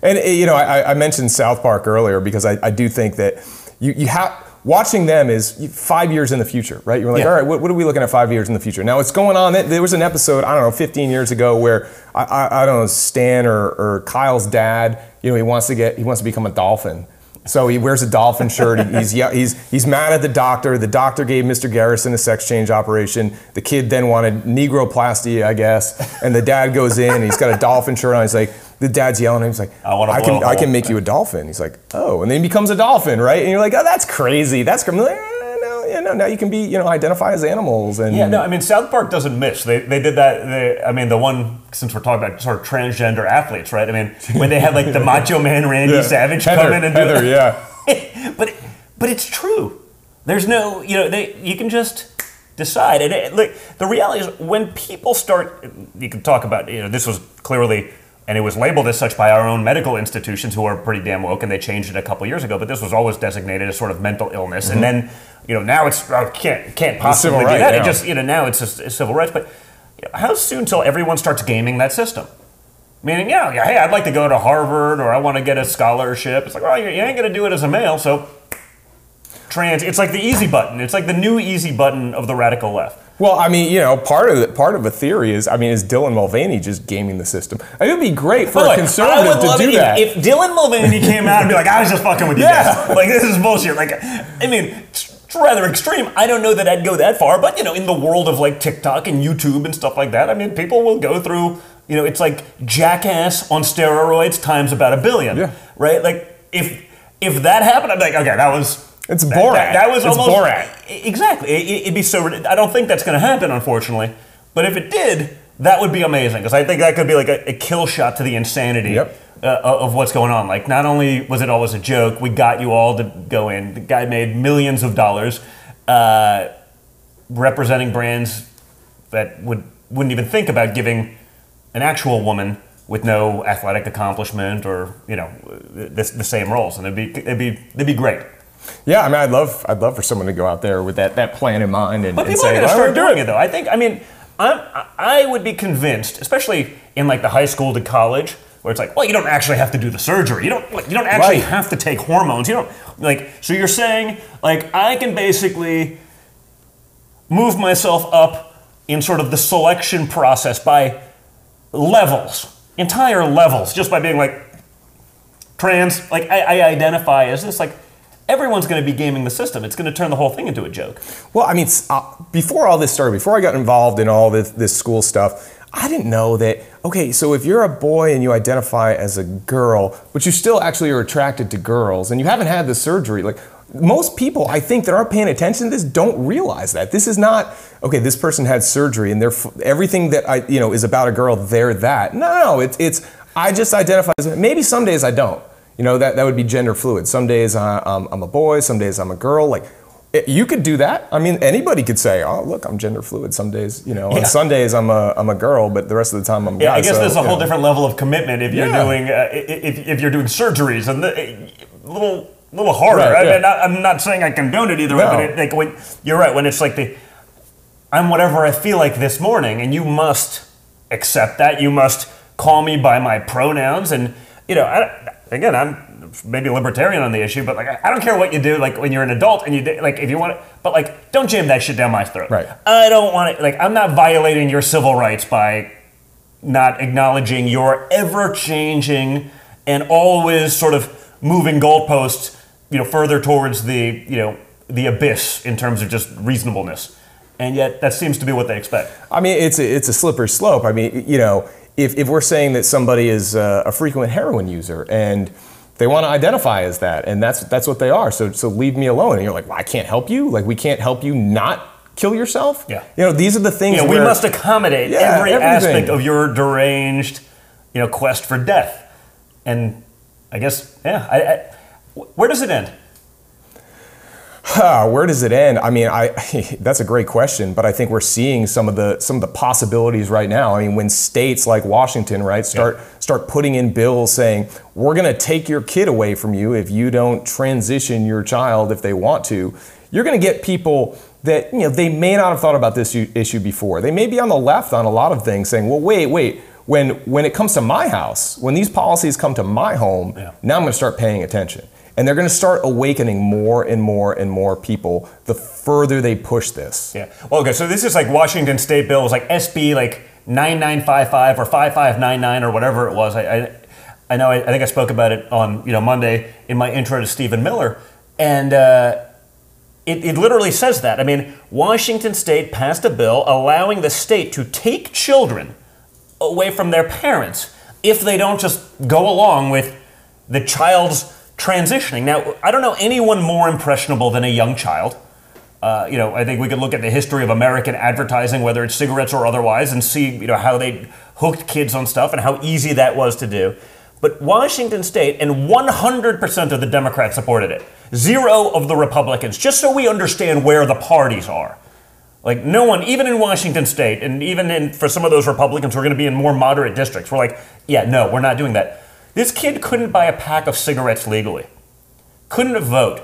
And uh, you know, I, I mentioned South Park earlier because I, I do think that you, you have watching them is five years in the future, right? You're like, Yeah. all right, what, what are we looking at five years in the future? Now, it's going on. There was an episode I don't know, 15 years ago where I, I, I don't know Stan or, or Kyle's dad. You know, he wants to get he wants to become a dolphin. So he wears a dolphin shirt. He's he's he's mad at the doctor. The doctor gave Mr. Garrison a sex change operation. The kid then wanted negroplasty, I guess. And the dad goes in. And he's got a dolphin shirt on. He's like, the dad's yelling at him. He's like, I I can I hole." can make you a dolphin. He's like, oh, and then he becomes a dolphin, right? And you're like, oh, that's crazy. That's crazy. Like, eh, no, yeah, no. Now you can be, you know, identify as animals and Yeah, no, I mean South Park doesn't miss. They, they did that. They, I mean the one since we're talking about sort of transgender athletes, right? I mean when they had like the Macho Man Randy Yeah. Savage Heather, come in and do Heather, it. yeah. but but it's true. There's no, you know, they you can just decide. And it, like the reality is, when people start, you can talk about, you know, this was clearly, and it was labeled as such by our own medical institutions, who are pretty damn woke, and they changed it a couple years ago. But this was always designated as sort of mental illness, and mm-hmm. then, you know, now it's oh, can't can't possibly be right that. It just, you know, now it's just civil rights. But how soon till everyone starts gaming that system? Meaning, yeah, yeah, hey, I'd like to go to Harvard or I want to get a scholarship. It's like, well, you you ain't going to do it as a male, so trans. It's like the easy button. It's like the new easy button of the radical left. Well, I mean, you know, part of the, part of a theory is, I mean, is Dylan Mulvaney just gaming the system? I mean, it would be great for By a way, I conservative to do it that. If, if Dylan Mulvaney came out and be like, I was just fucking with you Yeah. guys. Like, this is bullshit. Like, I mean, it's it's rather extreme. I don't know that I'd go that far, but, you know, in the world of like TikTok and YouTube and stuff like that, I mean, people will go through, you know, it's like jackass on steroids times about a billion. Yeah. Right? Like, if if that happened, I'd be like, okay, that was. It's Borat. That, that was It's almost Borat. Exactly. It, it'd be so. I don't think that's going to happen, unfortunately. But if it did, that would be amazing because I think that could be like a, a kill shot to the insanity Yep. uh, of what's going on. Like, not only was it always a joke, we got you all to go in. The guy made millions of dollars uh, representing brands that would wouldn't even think about giving an actual woman with no athletic accomplishment or you know the, the same roles, and it'd be it'd be it'd be great. Yeah, I mean, I'd love, I'd love for someone to go out there with that, that plan in mind and, But and people are say, going to start doing it, though. I think. I mean, I'm, I would be convinced, especially in like the high school to college, where it's like, well, you don't actually have to do the surgery. You don't. Like, you don't actually Right. have to take hormones. You don't like. So you're saying like I can basically move myself up in sort of the selection process by levels, entire levels, just by being like trans. Like I, I identify as this. Like everyone's going to be gaming the system. It's going to turn the whole thing into a joke. Well, I mean, uh, before all this started, before I got involved in all this, this school stuff, I didn't know that, okay, so if you're a boy and you identify as a girl, but you still actually are attracted to girls and you haven't had the surgery, like, most people, I think, that aren't paying attention to this don't realize that. This is not, okay, this person had surgery and they're, everything that I, you know, is about a girl, they're that. No, no, no, it's, it's I just identify as, maybe some days I don't. You know, that, that would be gender fluid. Some days I, um, I'm a boy, some days I'm a girl. Like, it- you could do that. I mean, anybody could say, "Oh, look, I'm gender fluid." Some days, you know, Yeah. on Sundays I'm a I'm a girl, but the rest of the time I'm a Yeah, guy. I guess so, there's a whole know. different level of commitment if you're Yeah. doing uh, if, if you're doing surgeries and the, a little little harder. Right, I yeah. mean, I, I'm not saying I condone it either way, but it, like when you're right when it's like the I'm whatever I feel like this morning, and you must accept that. You must call me by my pronouns, and you know, I, again, I'm maybe libertarian on the issue, but like I don't care what you do. Like when you're an adult and you do- like if you want, to, but like don't jam that shit down my throat. Right. I don't want it. Like I'm not violating your civil rights by not acknowledging your ever changing and always sort of moving goalposts, you know, further towards the, you know, the abyss in terms of just reasonableness. And yet that seems to be what they expect. I mean, it's a, it's a slippery slope. I mean, you know, if, if we're saying that somebody is uh, a frequent heroin user and they want to identify as that, and that's that's what they are. So so leave me alone. And you're like, well, I can't help you. Like we can't help you not kill yourself. Yeah. You know, these are the things. You know, we must accommodate Yeah, every everything. aspect of your deranged, you know, quest for death. And I guess, yeah, I, I, where does it end? Ah, where does it end? I mean, I that's a great question, but I think we're seeing some of the some of the possibilities right now. I mean, when states like Washington, right, start start putting in bills saying we're going to take your kid away from you if you don't transition your child if they want to, you're going to get people that you know they may not have thought about this issue before. They may be on the left on a lot of things, saying, "Well, wait, wait." When when it comes to my house, when these policies come to my home, Yeah. now I'm going to start paying attention. And they're going to start awakening more and more and more people the further they push this. Yeah. Well, okay. So this is like Washington State bill. It was like SB like 9955 or 5599 or whatever it was. I, I, I know. I, I think I spoke about it on you know Monday in my intro to Stephen Miller, and uh, it, it literally says that. I mean, Washington State passed a bill allowing the state to take children away from their parents if they don't just go along with the child's transitioning. Now, I don't know anyone more impressionable than a young child. Uh, you know, I think we could look at the history of American advertising, whether it's cigarettes or otherwise, and see you know how they hooked kids on stuff and how easy that was to do. But Washington State and 100% of the Democrats supported it. Zero of the Republicans, just so we understand where the parties are. Like no one, even in Washington State, and even in for some of those Republicans who are going to be in more moderate districts, we're like, yeah, no, we're not doing that. This kid couldn't buy a pack of cigarettes legally, couldn't vote,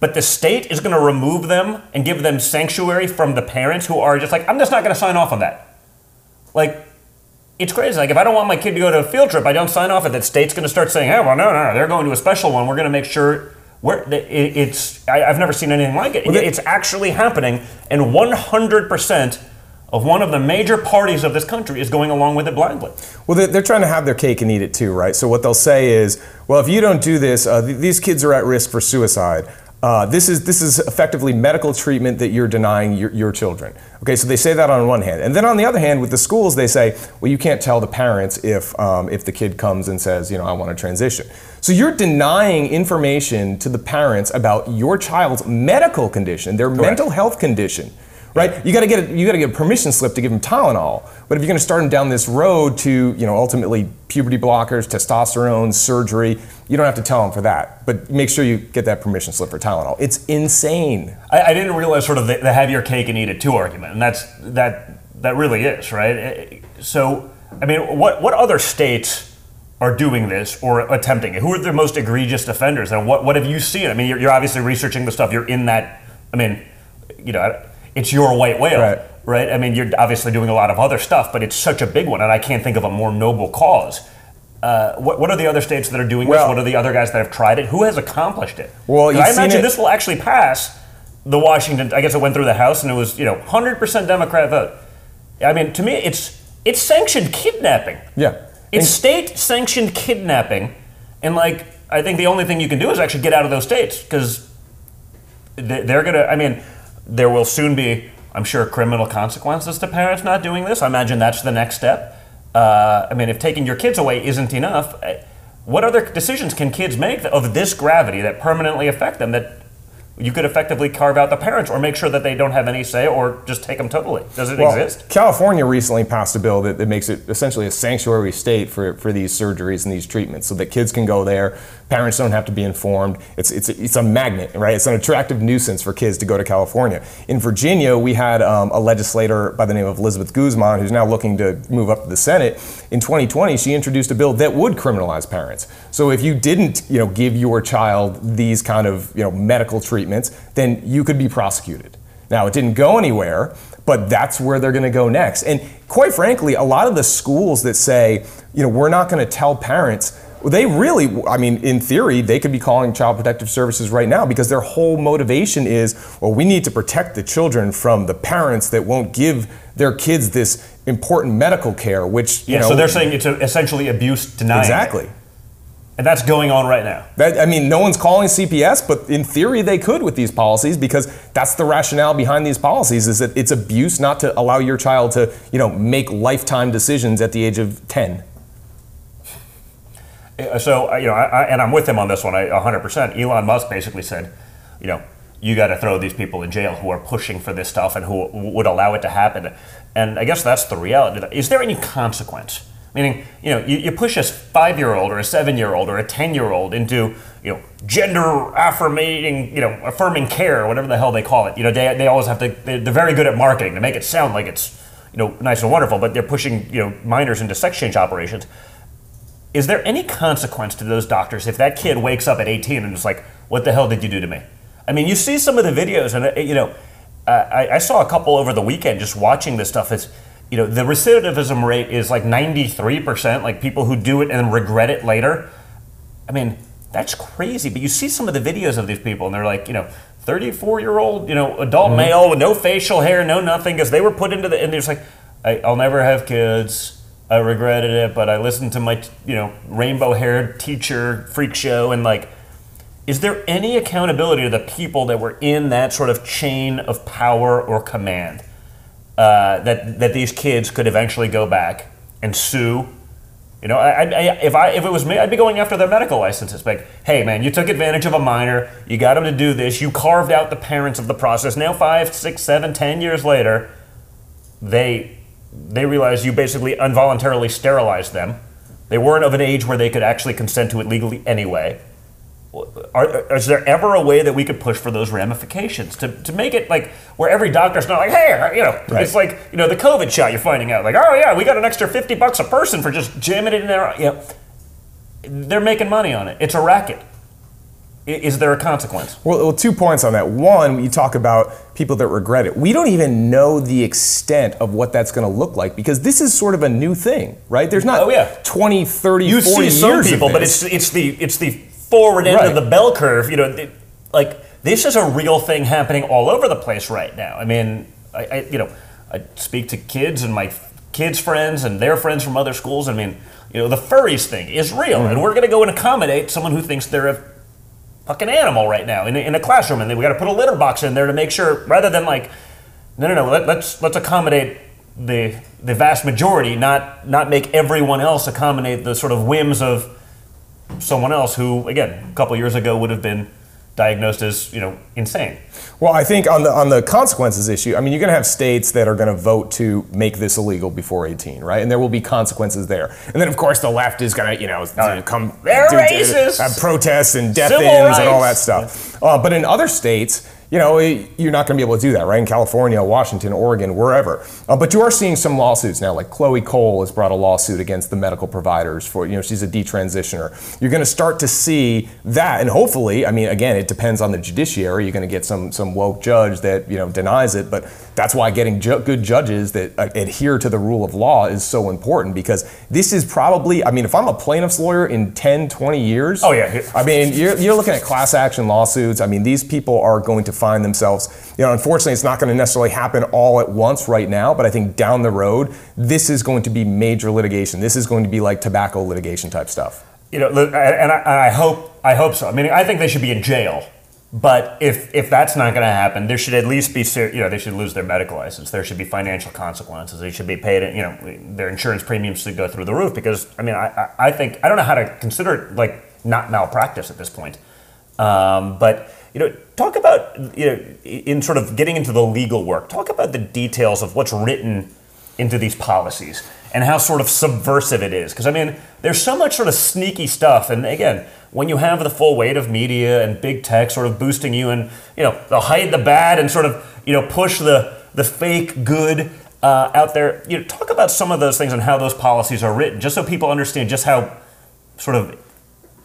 but the state is going to remove them and give them sanctuary from the parents who are just like, I'm just not going to sign off on that. Like, it's crazy. Like, if I don't want my kid to go to a field trip, I don't sign off. And that state's going to start saying, "Hey, well, no, no, no, they're going to a special one. We're going to make sure." We're, it's I, I've never seen anything like it. they- it's actually happening, and 100% of one of the major parties of this country is going along with it blindly. Well, they're, they're trying to have their cake and eat it too, right? So what they'll say is, well, if you don't do this, uh, th- these kids are at risk for suicide. Uh, this is this is effectively medical treatment that you're denying your, your children. Okay, so they say that on one hand, and then on the other hand, with the schools, they say, well, you can't tell the parents if um, if the kid comes and says, you know, I want to transition. So you're denying information to the parents about your child's medical condition, their mental health condition right? You got to get a, you got to get a permission slip to give them Tylenol. But if you're going to start them down this road to you know ultimately puberty blockers, testosterone, surgery, you don't have to tell them for that. But make sure you get that permission slip for Tylenol. It's insane. I, I didn't realize sort of the, the have your cake and eat it too argument, and that's that that really is right. Eh, So, I mean, what what other states are doing this or attempting it? Who are the most egregious offenders? And what, what have you seen? I mean, you're, you're obviously researching the stuff. You're in that. I mean, you know, it's your white whale, Right. right? I mean, you're obviously doing a lot of other stuff, but it's such a big one, and I can't think of a more noble cause. Uh, what, what are the other states that are doing Well- this? What are the other guys that have tried it? Who has accomplished it? Well, I imagine this will actually pass the Washington. I guess it went through the House, and it was you know 100% Democrat vote. I mean, to me, it's it's sanctioned kidnapping. Yeah. It's state sanctioned kidnapping, and like I think the only thing you can do is actually get out of those states because they're gonna. I mean, there will soon be, I'm sure, criminal consequences to parents not doing this. I imagine that's the next step. Uh, I mean, if taking your kids away isn't enough, eh, what other decisions can kids make of this gravity that permanently affect them? That you could effectively carve out the parents or make sure that they don't have any say or just take them totally. Does it Well, exist? California recently passed a bill that, that makes it essentially a sanctuary state for, for these surgeries and these treatments so that kids can go there. Parents don't have to be informed. It's, it's, it's a magnet, right? It's an attractive nuisance for kids to go to California. In Virginia, we had um, a legislator by the name of Elizabeth Guzman who's now looking to move up to the Senate. In 2020, she introduced a bill that would criminalize parents. So if you didn't, you know, give your child these kind of, you know, medical treatments, then you could be prosecuted. Now, it didn't go anywhere, but that's where they're going to go next. And quite frankly, a lot of the schools that say, you know, we're not going to tell parents, they really, I mean, in theory, they could be calling Child Protective Services right now because their whole motivation is, well, we need to protect the children from the parents that won't give their kids this important medical care, which, you Yeah, know. so they're saying it's a, essentially abuse denial. Exactly. And that's going on right now. That, I mean, no one's calling CPS, but in theory they could with these policies because that's the rationale behind these policies is that it's abuse not to allow your child to, you know, make lifetime decisions at the age of 10. Uh, So uh, you know, I, I, and I'm with him on this one. I 100%. Elon Musk basically said, you know, you got to throw these people in jail who are pushing for this stuff and who would allow it to happen. And I guess that's the reality. Is there any consequence? Meaning, you know, you, you push a five-year-old or a seven-year-old or a ten-year-old into, you know, gender affirming, you know, affirming care, or whatever the hell they call it. You know, they, they always have to. They're, they're very good at marketing to make it sound like it's, you know, nice and wonderful. But they're pushing, you know, minors into sex change operations. Is there any consequence to those doctors if that kid wakes up at 18 and is like, "What the hell did you do to me?" I mean, you see some of the videos, and uh, you know, uh, I, I saw a couple over the weekend just watching this stuff. It's you know, the recidivism rate is like 93 percent. Like people who do it and regret it later. I mean, that's crazy. But you see some of the videos of these people, and they're like, you know. 34 year old, you know, adult male with no facial hair, no nothing, because they were put into the, and there's like, I, I'll never have kids. I regretted it, but I listened to my, you know, rainbow haired teacher freak show and like, is there any accountability to the people that were in that sort of chain of power or command uh, that that these kids could eventually go back and sue? You know, I, I, if I if it was me, I'd be going after their medical licenses. Like, hey man, you took advantage of a minor, you got him to do this, you carved out the parents of the process. Now five, six, seven, ten years later, they they realized you basically involuntarily sterilized them. They weren't of an age where they could actually consent to it legally anyway. Are, is there ever a way that we could push for those ramifications to, to make it like where every doctor's not like, hey, you know, Right. it's like you know the COVID shot. You're finding out like, oh yeah, we got an extra fifty bucks a person for just jamming it in there. You know, they're making money on it. It's a racket. Is there a consequence? Well, well, two points on that. One, you talk about people that regret it. We don't even know the extent of what that's going to look like because this is sort of a new thing, right? There's not Oh, yeah. 20, 30, You 40 see some people, but it's it's the it's the forward end Right. of the bell curve. You know, it- like this is a real thing happening all over the place right now. I mean, I, I you know, I speak to kids and my kids' friends and their friends from other schools. I mean, you know, the furries thing is real, Mm-hmm. and we're going to go and accommodate someone who thinks they're a fucking animal right now in in a classroom, and then we got to put a litter box in there to make sure, rather than like, no, no, no, let, let's let's accommodate the the vast majority, not not make everyone else accommodate the sort of whims of someone else who, again, a couple years ago would have been diagnosed as you know insane. Well, I think on the on the consequences issue, I mean, you're going to have states that are going to vote to make this illegal before 18, right? And there will be consequences there. And then, of course, the left is going to, you know, to come They're do- racist! have protests and death Civil ins and all that stuff. Uh, but in other states, you know, you're not going to be able to do that, right? In California, Washington, Oregon, wherever. Uh, but you are seeing some lawsuits now. Like Chloe Cole has brought a lawsuit against the medical providers for, you know, she's a detransitioner. You're going to start to see that, and hopefully, I mean, again, it depends on the judiciary. You're going to get some some woke judge that you know denies it, but that's why getting ju- good judges that uh, adhere to the rule of law is so important because this is probably, I mean, if I'm a plaintiff's lawyer in 10, 20 years, Oh, yeah. I mean, you're, you're looking at class action lawsuits. I mean, these people are going to find themselves, you know, unfortunately, it's not going to necessarily happen all at once right now, but I think down the road, this is going to be major litigation. This is going to be like tobacco litigation type stuff. You know, and I, hope I hope so. I mean, I think they should be in jail. But if if that's not going to happen, there should at least be ser- you know they should lose their medical license. There should be financial consequences. They should be paid. You know, their insurance premiums should go through the roof. Because I mean, I I I think I don't know how to consider it like not malpractice at this point. Um, but you know, talk about you know in sort of getting into the legal work. Talk about the details of what's written into these policies and how sort of subversive it is. Because I mean, there's so much sort of sneaky stuff. And again, when you have the full weight of media and big tech sort of boosting you, and you know, they'll hide the bad and sort of you know push the the fake good. Uh, out there, you know, talk about some of those things and how those policies are written, just so people understand just how sort of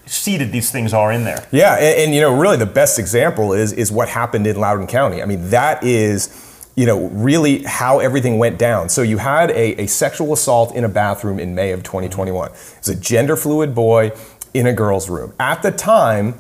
seated these things are in there. Yeah, and, and, you know, really the best example is is what happened in Loudoun County. I mean, that is, you know, really how everything went down. So you had a, a sexual assault in a bathroom in May of 2021. It was a gender fluid boy in a girl's room. At the time,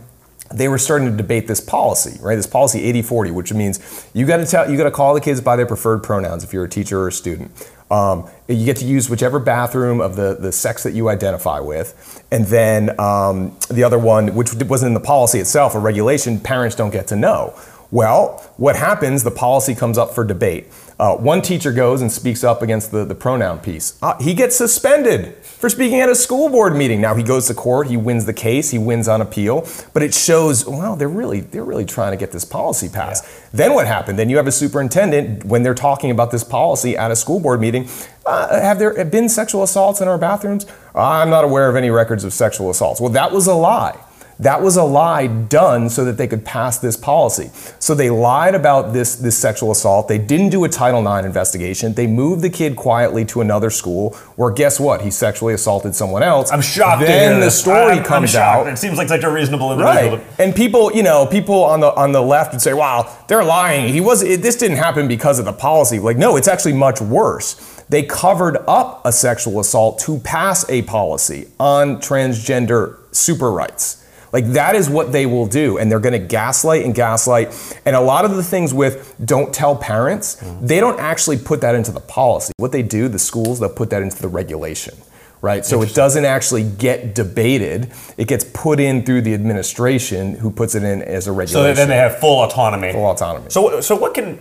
they were starting to debate this policy, right? This policy 80-40, which means you got to tell, you got to call the kids by their preferred pronouns if you're a teacher or a student. Um, you get to use whichever bathroom of the, the sex that you identify with. And then um, the other one, which wasn't in the policy itself, a regulation, parents don't get to know. Well, what happens, the policy comes up for debate. Uh, one teacher goes and speaks up against the, the pronoun piece. Uh, he gets suspended for speaking at a school board meeting. Now he goes to court, he wins the case, he wins on appeal, but it shows, well, they're really, they're really trying to get this policy passed. Yeah. Then what happened? Then you have a superintendent, when they're talking about this policy at a school board meeting, uh, have there been sexual assaults in our bathrooms? I'm not aware of any records of sexual assaults. Well, that was a lie. That was a lie done so that they could pass this policy. So they lied about this, this sexual assault. They didn't do a Title IX investigation. They moved the kid quietly to another school where guess what? He sexually assaulted someone else. I'm shocked. Then the story I'm, comes I'm out. It seems like such a reasonable individual. Right. And people, you know, people on the on the left would say, "Wow, they're lying. He was. It, this didn't happen because of the policy." Like, no, it's actually much worse. They covered up a sexual assault to pass a policy on transgender super rights. Like that is what they will do. And they're going to gaslight and gaslight. And a lot of the things with don't tell parents, mm-hmm. they don't actually put that into the policy. What they do, the schools, they'll put that into the regulation. Right? So it doesn't actually get debated. It gets put in through the administration who puts it in as a regulation. So then they have full autonomy. Full autonomy. So, so what can,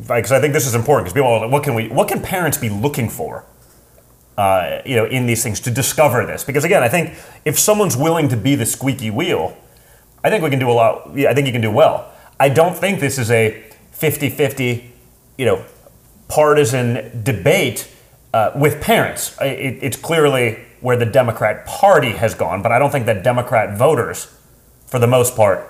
because I think this is important because people, what can we, what can parents be looking for uh, you know, in these things to discover this. Because again, I think if someone's willing to be the squeaky wheel, I think we can do a lot. Yeah, I think you can do well. I don't think this is a 50-50, you know, partisan debate uh, with parents. It, it's clearly where the Democrat Party has gone, but I don't think that Democrat voters, for the most part,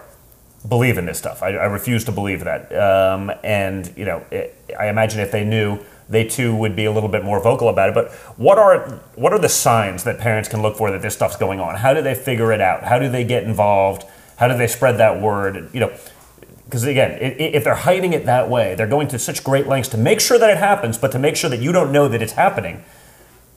believe in this stuff. I, I refuse to believe that. Um, and you know, it, I imagine if they knew they too would be a little bit more vocal about it. But what are what are the signs that parents can look for that this stuff's going on? How do they figure it out? How do they get involved? How do they spread that word? You know, because again, if they're hiding it that way, they're going to such great lengths to make sure that it happens, but to make sure that you don't know that it's happening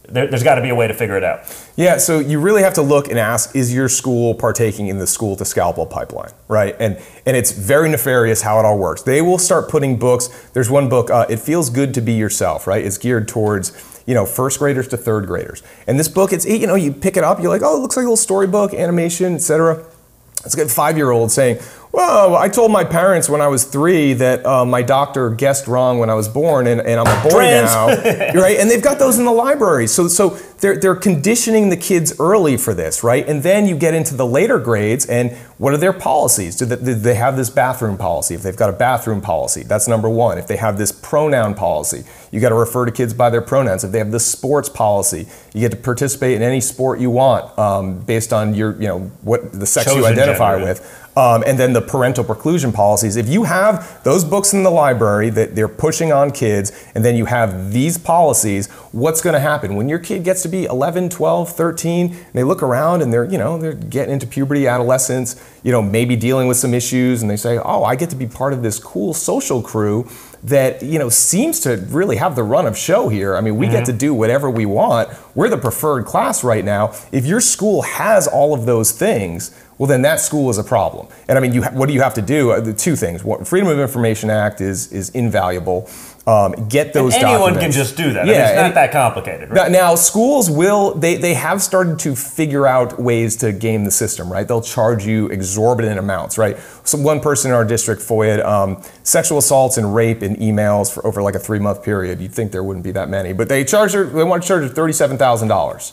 there, has got to be a way to figure it out. Yeah, so you really have to look and ask: Is your school partaking in the school to scalpel pipeline, right? And and it's very nefarious how it all works. They will start putting books. There's one book, uh, "It Feels Good to Be Yourself," right? It's geared towards you know first graders to third graders. And this book, it's you know you pick it up, you're like, oh, it looks like a little storybook, animation, etc. It's a five year old saying, well, I told my parents when I was three that uh, my doctor guessed wrong when I was born, and, and I'm a boy Trans. now, right? And they've got those in the library. So, so they're they're conditioning the kids early for this, right? And then you get into the later grades, and what are their policies? Do they, do they have this bathroom policy? If they've got a bathroom policy, that's number one. If they have this pronoun policy, you got to refer to kids by their pronouns. If they have this sports policy, you get to participate in any sport you want um, based on your, you know, what the sex Chosen you identify gender. with. Um, and then the parental preclusion policies. If you have those books in the library that they're pushing on kids, and then you have these policies, what's going to happen when your kid gets to be 11, 12, 13? And they look around and they're, you know, they're getting into puberty, adolescence, you know, maybe dealing with some issues, and they say, "Oh, I get to be part of this cool social crew." that you know seems to really have the run of show here. I mean, we mm-hmm. get to do whatever we want. We're the preferred class right now. If your school has all of those things, well, then that school is a problem. And I mean, you, what do you have to do? Uh, the two things. What, Freedom of Information Act is is invaluable. Um, get those. And anyone documents. can just do that. Yeah, I mean, it's not that complicated. Right? Now, schools will. They they have started to figure out ways to game the system. Right, they'll charge you exorbitant amounts. Right. So one person in our district FOIA um, sexual assaults and rape in emails for over like a three month period. You'd think there wouldn't be that many, but they charge her. They want to charge her thirty seven thousand dollars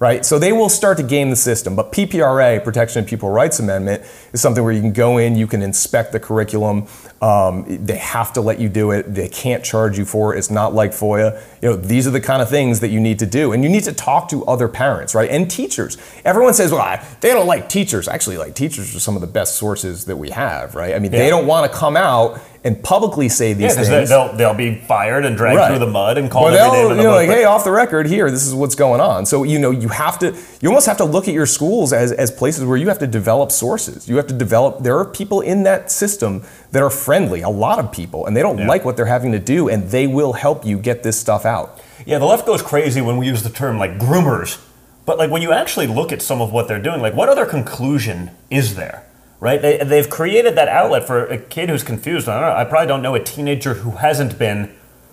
right? So they will start to game the system. But PPRA, Protection of Pupil Rights Amendment, is something where you can go in, you can inspect the curriculum. Um, they have to let you do it. They can't charge you for it. It's not like FOIA. You know, these are the kind of things that you need to do, and you need to talk to other parents, right? And teachers. Everyone says, "Well, I, they don't like teachers." Actually, like teachers are some of the best sources that we have, right? I mean, yeah. they don't want to come out and publicly say these yeah, things. They'll, they'll be fired and dragged right. through the mud and called well, every name in the you know, like, hey, off the record here, this is what's going on. So you know, you have to, you almost have to look at your schools as, as places where you have to develop sources. You have to develop. There are people in that system that are friendly, a lot of people, and they don't yeah. like what they're having to do, and they will help you get this stuff out. Yeah, the left goes crazy when we use the term like groomers, but like when you actually look at some of what they're doing, like what other conclusion is there? Right? They, they've created that outlet for a kid who's confused. I know. I probably don't know a teenager who hasn't been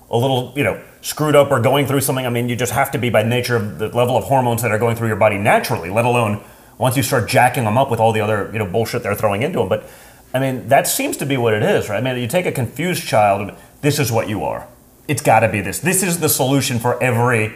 a little, you know, screwed up or going through something. I mean, you just have to be by nature of the level of hormones that are going through your body naturally, let alone once you start jacking them up with all the other, you know, bullshit they're throwing into them. But I mean, that seems to be what it is, right? I mean, you take a confused child, this is what you are. It's got to be this. This is the solution for every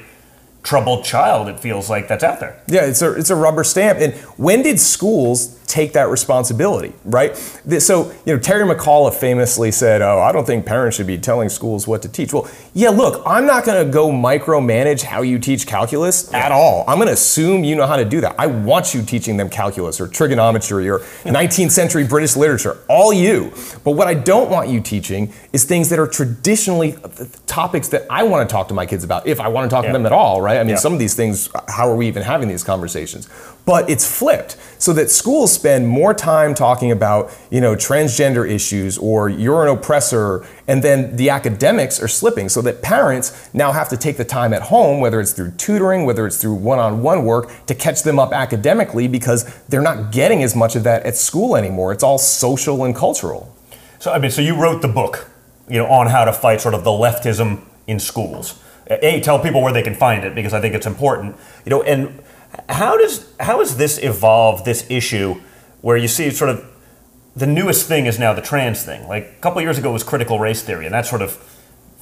troubled child. It feels like that's out there. Yeah, it's a it's a rubber stamp. And when did schools take that responsibility, right? So, you know, Terry McAuliffe famously said, Oh, I don't think parents should be telling schools what to teach. Well, yeah, look, I'm not going to go micromanage how you teach calculus at all. I'm going to assume you know how to do that. I want you teaching them calculus or trigonometry or 19th century British literature, all you. But what I don't want you teaching is things that are traditionally uh, topics that I want to talk to my kids about, if I want to talk yeah. to them at all, right? I mean, yeah. some of these things, uh, how are we even having these conversations? But it's flipped so that schools spend more time talking about, you know, transgender issues or you're an oppressor, and then the academics are slipping so that parents now have to take the time at home, whether it's through tutoring, whether it's through one-on-one work, to catch them up academically because they're not getting as much of that at school anymore. It's all social and cultural. So I mean, so you wrote the book, you know, on how to fight sort of the leftism in schools. A, tell people where they can find it because I think it's important. You know, and how does how has this evolved this issue where you see sort of the newest thing is now the trans thing. Like a couple years ago was critical race theory, and that sort of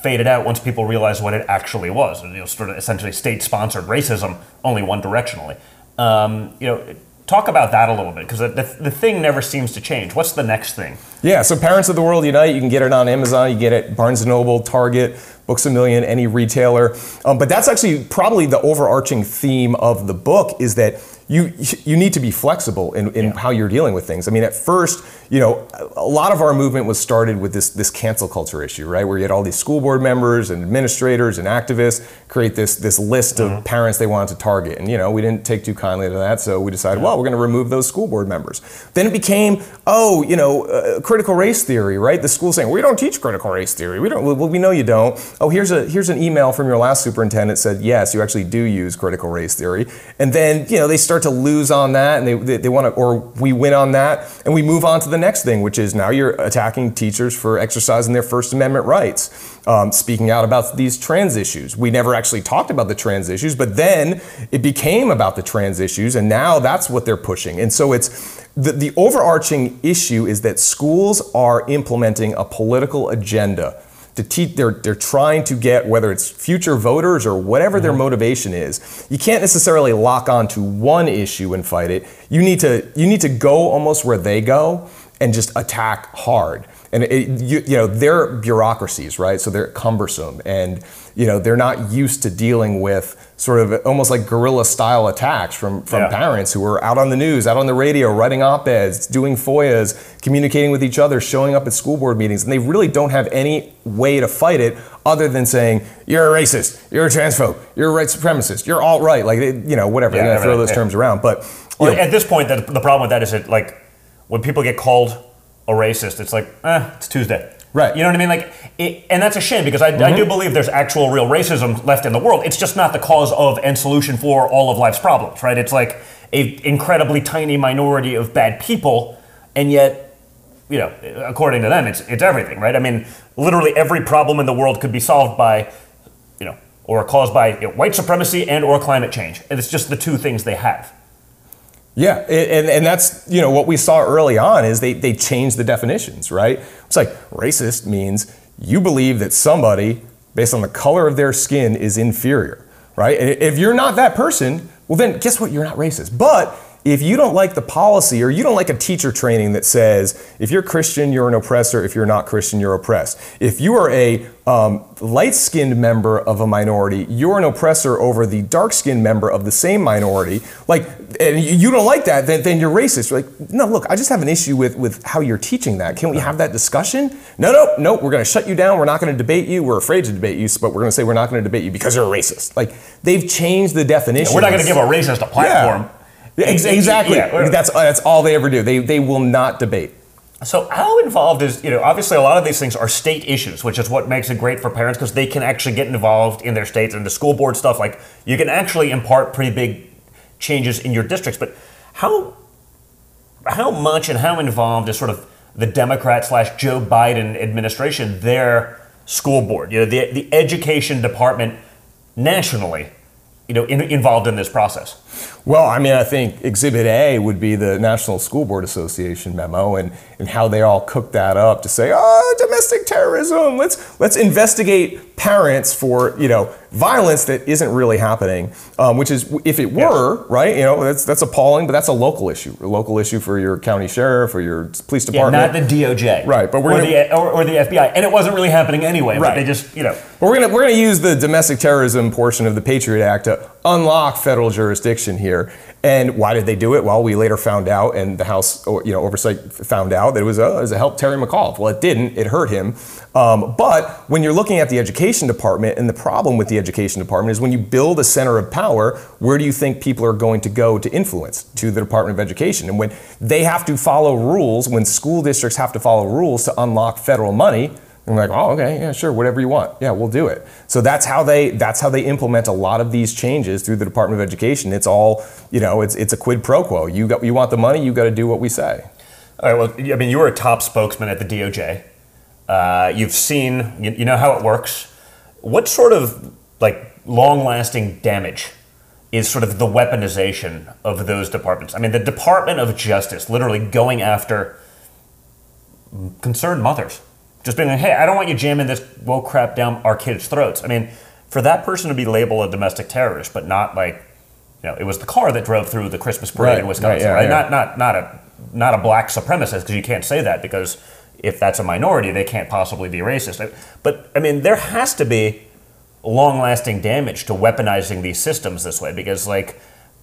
faded out once people realized what it actually was. You know, sort of essentially state-sponsored racism, only one directionally. Um, you know, talk about that a little bit because the, the, the, thing never seems to change. What's the next thing? Yeah, so Parents of the World Unite, you can get it on Amazon, you get it Barnes & Noble, Target, Books a Million, any retailer. Um, but that's actually probably the overarching theme of the book is that you you need to be flexible in, in yeah. how you're dealing with things. I mean, at first, you know, a lot of our movement was started with this this cancel culture issue, right? Where you had all these school board members and administrators and activists create this this list mm-hmm. of parents they wanted to target, and you know, we didn't take too kindly to that, so we decided, yeah. well, we're going to remove those school board members. Then it became, oh, you know, uh, critical race theory, right? The school saying we don't teach critical race theory. We don't. Well, we know you don't. Oh, here's a here's an email from your last superintendent said yes, you actually do use critical race theory, and then you know they start start to lose on that and they, they, they want to, or we win on that and we move on to the next thing, which is now you're attacking teachers for exercising their First Amendment rights, um, speaking out about these trans issues. We never actually talked about the trans issues, but then it became about the trans issues and now that's what they're pushing. And so it's, the, the overarching issue is that schools are implementing a political agenda to teach they're they're trying to get whether it's future voters or whatever mm-hmm. their motivation is you can't necessarily lock on to one issue and fight it you need to you need to go almost where they go and just attack hard. And it, you, you know they're bureaucracies, right? So they're cumbersome, and you know they're not used to dealing with sort of almost like guerrilla style attacks from from Yeah. parents who are out on the news, out on the radio, writing op-eds, doing FOIAs, communicating with each other, showing up at school board meetings, and they really don't have any way to fight it other than saying you're a racist, you're a transphobe, you're a white supremacist, you're alt right, like you know whatever. Yeah, they're gonna throw those yeah. terms around, but Well, know, at this point, the, the problem with that is that like when people get called a racist, it's like, eh, it's Tuesday. Right. You know what I mean? Like, it, and that's a shame because I, I do mm-hmm. believe there's actual real racism left in the world. It's just not the cause of and solution for all of life's problems, right? It's like a incredibly tiny minority of bad people, and yet, you know, according to them, it's it's everything, right? I mean, literally every problem in the world could be solved by, you know, or caused by you know, white supremacy and or climate change, and it's just the two things they have. Yeah, and, and that's you know what we saw early on is they they changed the definitions, right? It's like racist means you believe that somebody based on the color of their skin is inferior, right? And if you're not that person, well then guess what? You're not racist. But if you don't like the policy or you don't like a teacher training that says if you're Christian, you're an oppressor. If you're not Christian, you're oppressed. If you are a um, light skinned member of a minority, you're an oppressor over the dark skinned member of the same minority. Like, and you- don't like that, then, then you're racist. You're like, no, look, I just have an issue with, with how you're teaching that. Can we have that discussion? No, no, no, we're going to shut you down. We're not going to debate you. We're afraid to debate you, but we're going to say we're not going to debate you because you're a racist. Like, they've changed the definition. We're not going to give a racist a platform. Yeah, exactly. Yeah. That's that's all they ever do. They they will not debate. So how involved is you know obviously a lot of these things are state issues, which is what makes it great for parents because they can actually get involved in their states and the school board stuff. Like you can actually impart pretty big changes in your districts. But how how much and how involved is sort of the Democrat slash Joe Biden administration their school board? You know the the education department nationally, you know in, involved in this process. Well, I mean, I think Exhibit A would be the National School Board Association memo, and, and how they all cooked that up to say, oh, domestic terrorism. Let's let's investigate parents for you know violence that isn't really happening. Um, which is, if it were right, you know, that's that's appalling, but that's a local issue, a local issue for your county sheriff or your police department. Yeah, not the DOJ, Right, but we're or, gonna- the, or, or the FBI, and it wasn't really happening anyway. Right. they just you know. But we're gonna we're gonna use the domestic terrorism portion of the Patriot Act to unlock federal jurisdiction here. And why did they do it? Well, we later found out, and the House, you know, oversight found out that it was a, it was a help Terry McAuliffe. Well, it didn't. It hurt him. Um, but when you're looking at the education department, and the problem with the education department is when you build a center of power, where do you think people are going to go to influence? To the Department of Education. And when they have to follow rules, when school districts have to follow rules to unlock federal money, we're like, oh, okay, yeah, sure, whatever you want. Yeah, we'll do it. So that's how they that's how they implement a lot of these changes through the Department of Education. It's all, you know, it's it's a quid pro quo. You got you want the money, you got to do what we say. All right. Well, I mean, you were a top spokesman at the DOJ. Uh, you've seen, you, you know how it works. What sort of like long-lasting damage is sort of the weaponization of those departments? I mean, the Department of Justice literally going after concerned mothers, just being like, "Hey, I don't want you jamming this woke crap down our kids' throats." I mean, for that person to be labeled a domestic terrorist, but not like, you know, it was the car that drove through the Christmas parade Right, in Wisconsin, right, right? yeah, Not not not a not a black supremacist because you can't say that because if that's a minority, they can't possibly be racist. But I mean, there has to be long-lasting damage to weaponizing these systems this way because, like,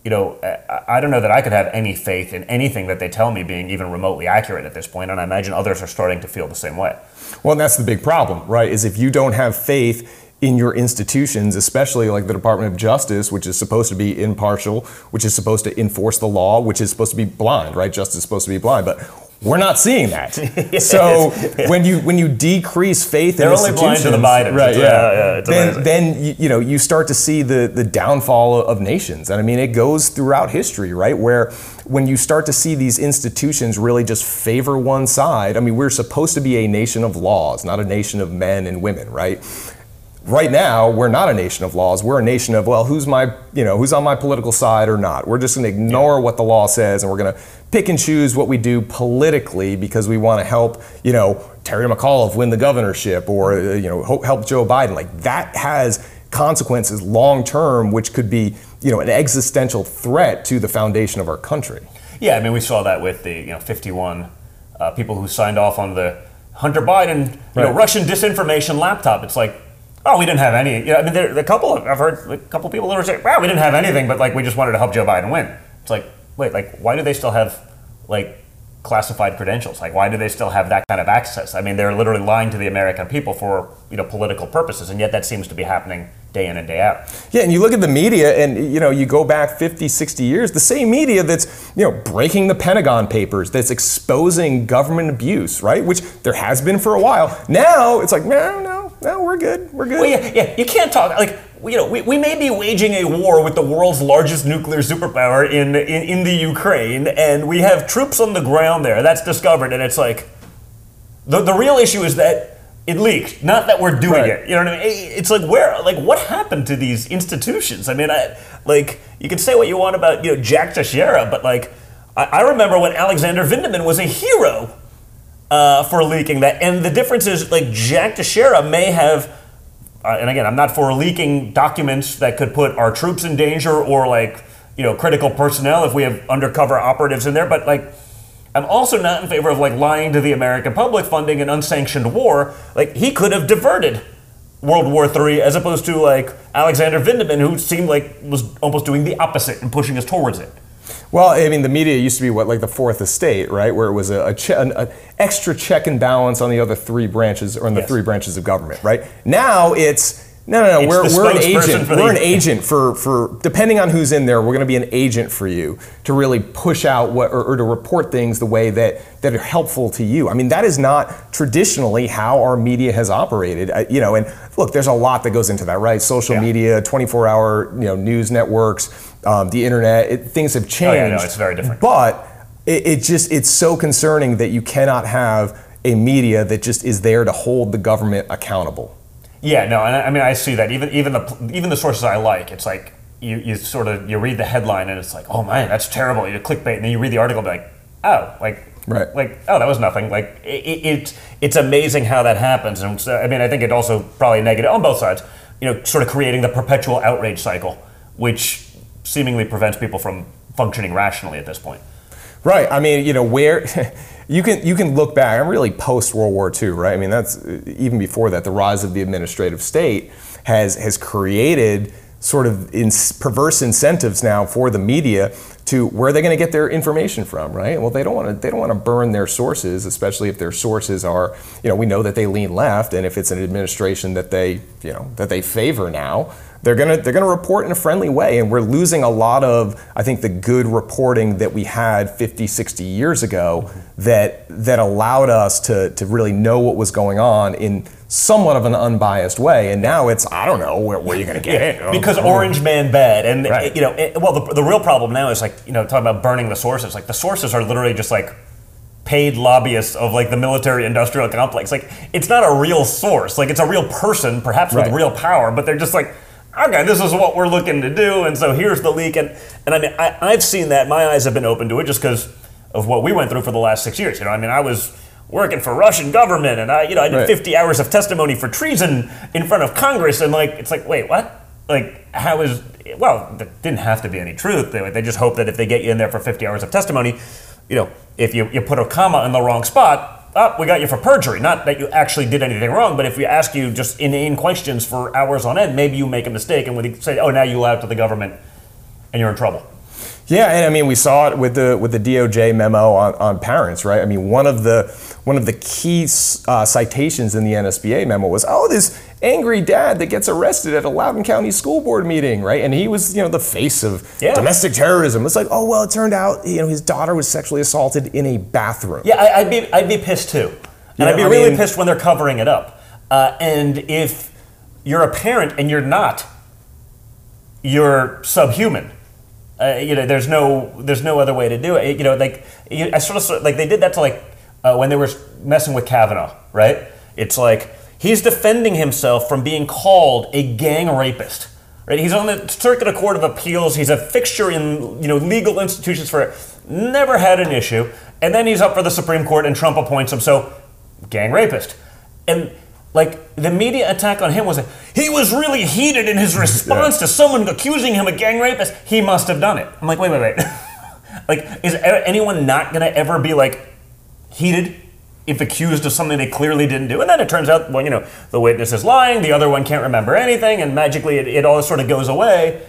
you know, I, don't know that I could have any faith in anything that they tell me being even remotely accurate at this point, and I imagine others are starting to feel the same way. Well, and that's the big problem, right? Is if you don't have faith in your institutions, especially like the Department of Justice, which is supposed to be impartial, which is supposed to enforce the law, which is supposed to be blind, right? Justice is supposed to be blind, but we're not seeing that. so when you when you decrease faith They're in only blind to the Bidens. right? Yeah, yeah, yeah, then then you, you know you start to see the the downfall of nations, and I mean it goes throughout history, right? Where when you start to see these institutions really just favor one side. I mean, we're supposed to be a nation of laws, not a nation of men and women, right? right now we're not a nation of laws we're a nation of well who's my you know who's on my political side or not we're just going to ignore what the law says and we're going to pick and choose what we do politically because we want to help you know terry mcauliffe win the governorship or uh, you know help joe biden like that has consequences long term which could be you know an existential threat to the foundation of our country Yeah, I mean, we saw that with the you know 51 uh, people who signed off on the Hunter Biden, you right. know, Russian disinformation laptop. It's like, oh, we didn't have any. You know, I mean, there, a couple. Of, I've heard a couple of people that were saying, wow, we didn't have anything, but like we just wanted to help Joe Biden win. It's like, wait, like why do they still have like classified credentials? Like, why do they still have that kind of access? I mean, they're literally lying to the American people for you know political purposes, and yet that seems to be happening day in and day out. Yeah, and you look at the media, and you know, you go back 50, 60 years, the same media that's you know breaking the Pentagon Papers, that's exposing government abuse, right? Which there has been for a while. Now it's like, no, no, no, we're good, we're good. Well, yeah, yeah, you can't talk like you know, we, we may be waging a war with the world's largest nuclear superpower in, in, in the Ukraine, and we have troops on the ground there. That's discovered, and it's like the, the real issue is that it leaked, not that we're doing right. it. You know what I mean? It's like where, like, what happened to these institutions? I mean, I, like, you can say what you want about you know Jack Teixeira, but like, I, I remember when Alexander Vindman was a hero uh, for leaking that, and the difference is like Jack Teixeira may have uh, and again, I'm not for leaking documents that could put our troops in danger or like, you know, critical personnel if we have undercover operatives in there, but like, I'm also not in favor of like lying to the American public funding an unsanctioned war. Like, he could have diverted World War III as opposed to like Alexander Vindman, who seemed like was almost doing the opposite and pushing us towards it. Well, I mean, the media used to be what, like the fourth estate, right? Where it was a, a, che- an a extra check and balance on the other three branches, or on the yes. three branches of government, right? Now it's no, no, no. It's we're, we're an agent. We're an agent for, for depending on who's in there. We're going to be an agent for you to really push out what or, or, to report things the way that that are helpful to you. I mean, that is not traditionally how our media has operated. Uh, you know, and look, there's a lot that goes into that, right? Social yeah. media, 24-hour you know news networks, um, the internet. It, things have changed. Oh, yeah, no, it's very different. But it, it just it's so concerning that you cannot have a media that just is there to hold the government accountable. Yeah, no, and I, I mean I see that even even the even the sources I like, it's like you, you sort of you read the headline and it's like, oh man, that's terrible. You clickbait, and then you read the article, and be like, oh, like right, like oh, that was nothing. Like it, it it's amazing how that happens, and so, I mean I think it also probably negative on both sides. You know, sort of creating the perpetual outrage cycle, which seemingly prevents people from functioning rationally at this point. Right. I mean, you know, where you can you can look back. I'm really post World War II, right? I mean, that's even before that. The rise of the administrative state has has created sort of in, perverse incentives now for the media to where are they're going to get their information from, right? Well, they don't want to they don't want to burn their sources, especially if their sources are, you know, we know that they lean left, and if it's an administration that they, you know, that they favor now, they're gonna they're gonna report in a friendly way and we're losing a lot of i think the good reporting that we had 50 60 years ago that that allowed us to to really know what was going on in somewhat of an unbiased way. And now it's i don't know where, where are you going to get it? Because orange man bad and right. you know it, well the, the real problem now is like you know talking about burning the sources like the sources are literally just like paid lobbyists of like the military industrial complex. Like it's not a real source. Like it's a real person perhaps with real power but they're just like okay, this is what we're looking to do, and so here's the leak. And, and I mean, I, I've seen that. My eyes have been open to it just because of what we went through for the last six years. You know, I mean, I was working for Russian government, and I, you know, I did right. 50 hours of testimony for treason in front of Congress, and like, it's like, wait, what? Like, how is? Well, there didn't have to be any truth. They, they just hope that if they get you in there for 50 hours of testimony, you know, if you, you put a comma in the wrong spot, oh, we got you for perjury. Not that you actually did anything wrong, but if we ask you just inane questions for hours on end, maybe you make a mistake and we say, oh, now you lied to the government and you're in trouble. Yeah, and I mean, we saw it with the with the DOJ memo on, on parents, right? I mean, one of the one of the key uh, citations in the NSBA memo was, "Oh, this angry dad that gets arrested at a Loudoun County school board meeting, right? And he was, you know, the face of yeah. domestic terrorism. It's like, oh well, it turned out, you know, his daughter was sexually assaulted in a bathroom. Yeah, I, would be I'd be pissed too, and I'd be I really mean, pissed when they're covering it up. Uh, and if you're a parent and you're not, you're subhuman uh, you know, there's no there's no other way to do it. You know, like you, I sort of like they did that to like uh, when they were messing with Kavanaugh, right? It's like he's defending himself from being called a gang rapist. Right? He's on the Circuit of Court of Appeals. He's a fixture in you know legal institutions for never had an issue, and then he's up for the Supreme Court, and Trump appoints him. So, gang rapist, and like the media attack on him was he was really heated in his response yeah. to someone accusing him of gang rapist. He must have done it. I'm like, wait, wait, wait. like, is anyone not gonna ever be like, heated if accused of something they clearly didn't do. And then it turns out, well, you know, the witness is lying, the other one can't remember anything, and magically it, it all sort of goes away.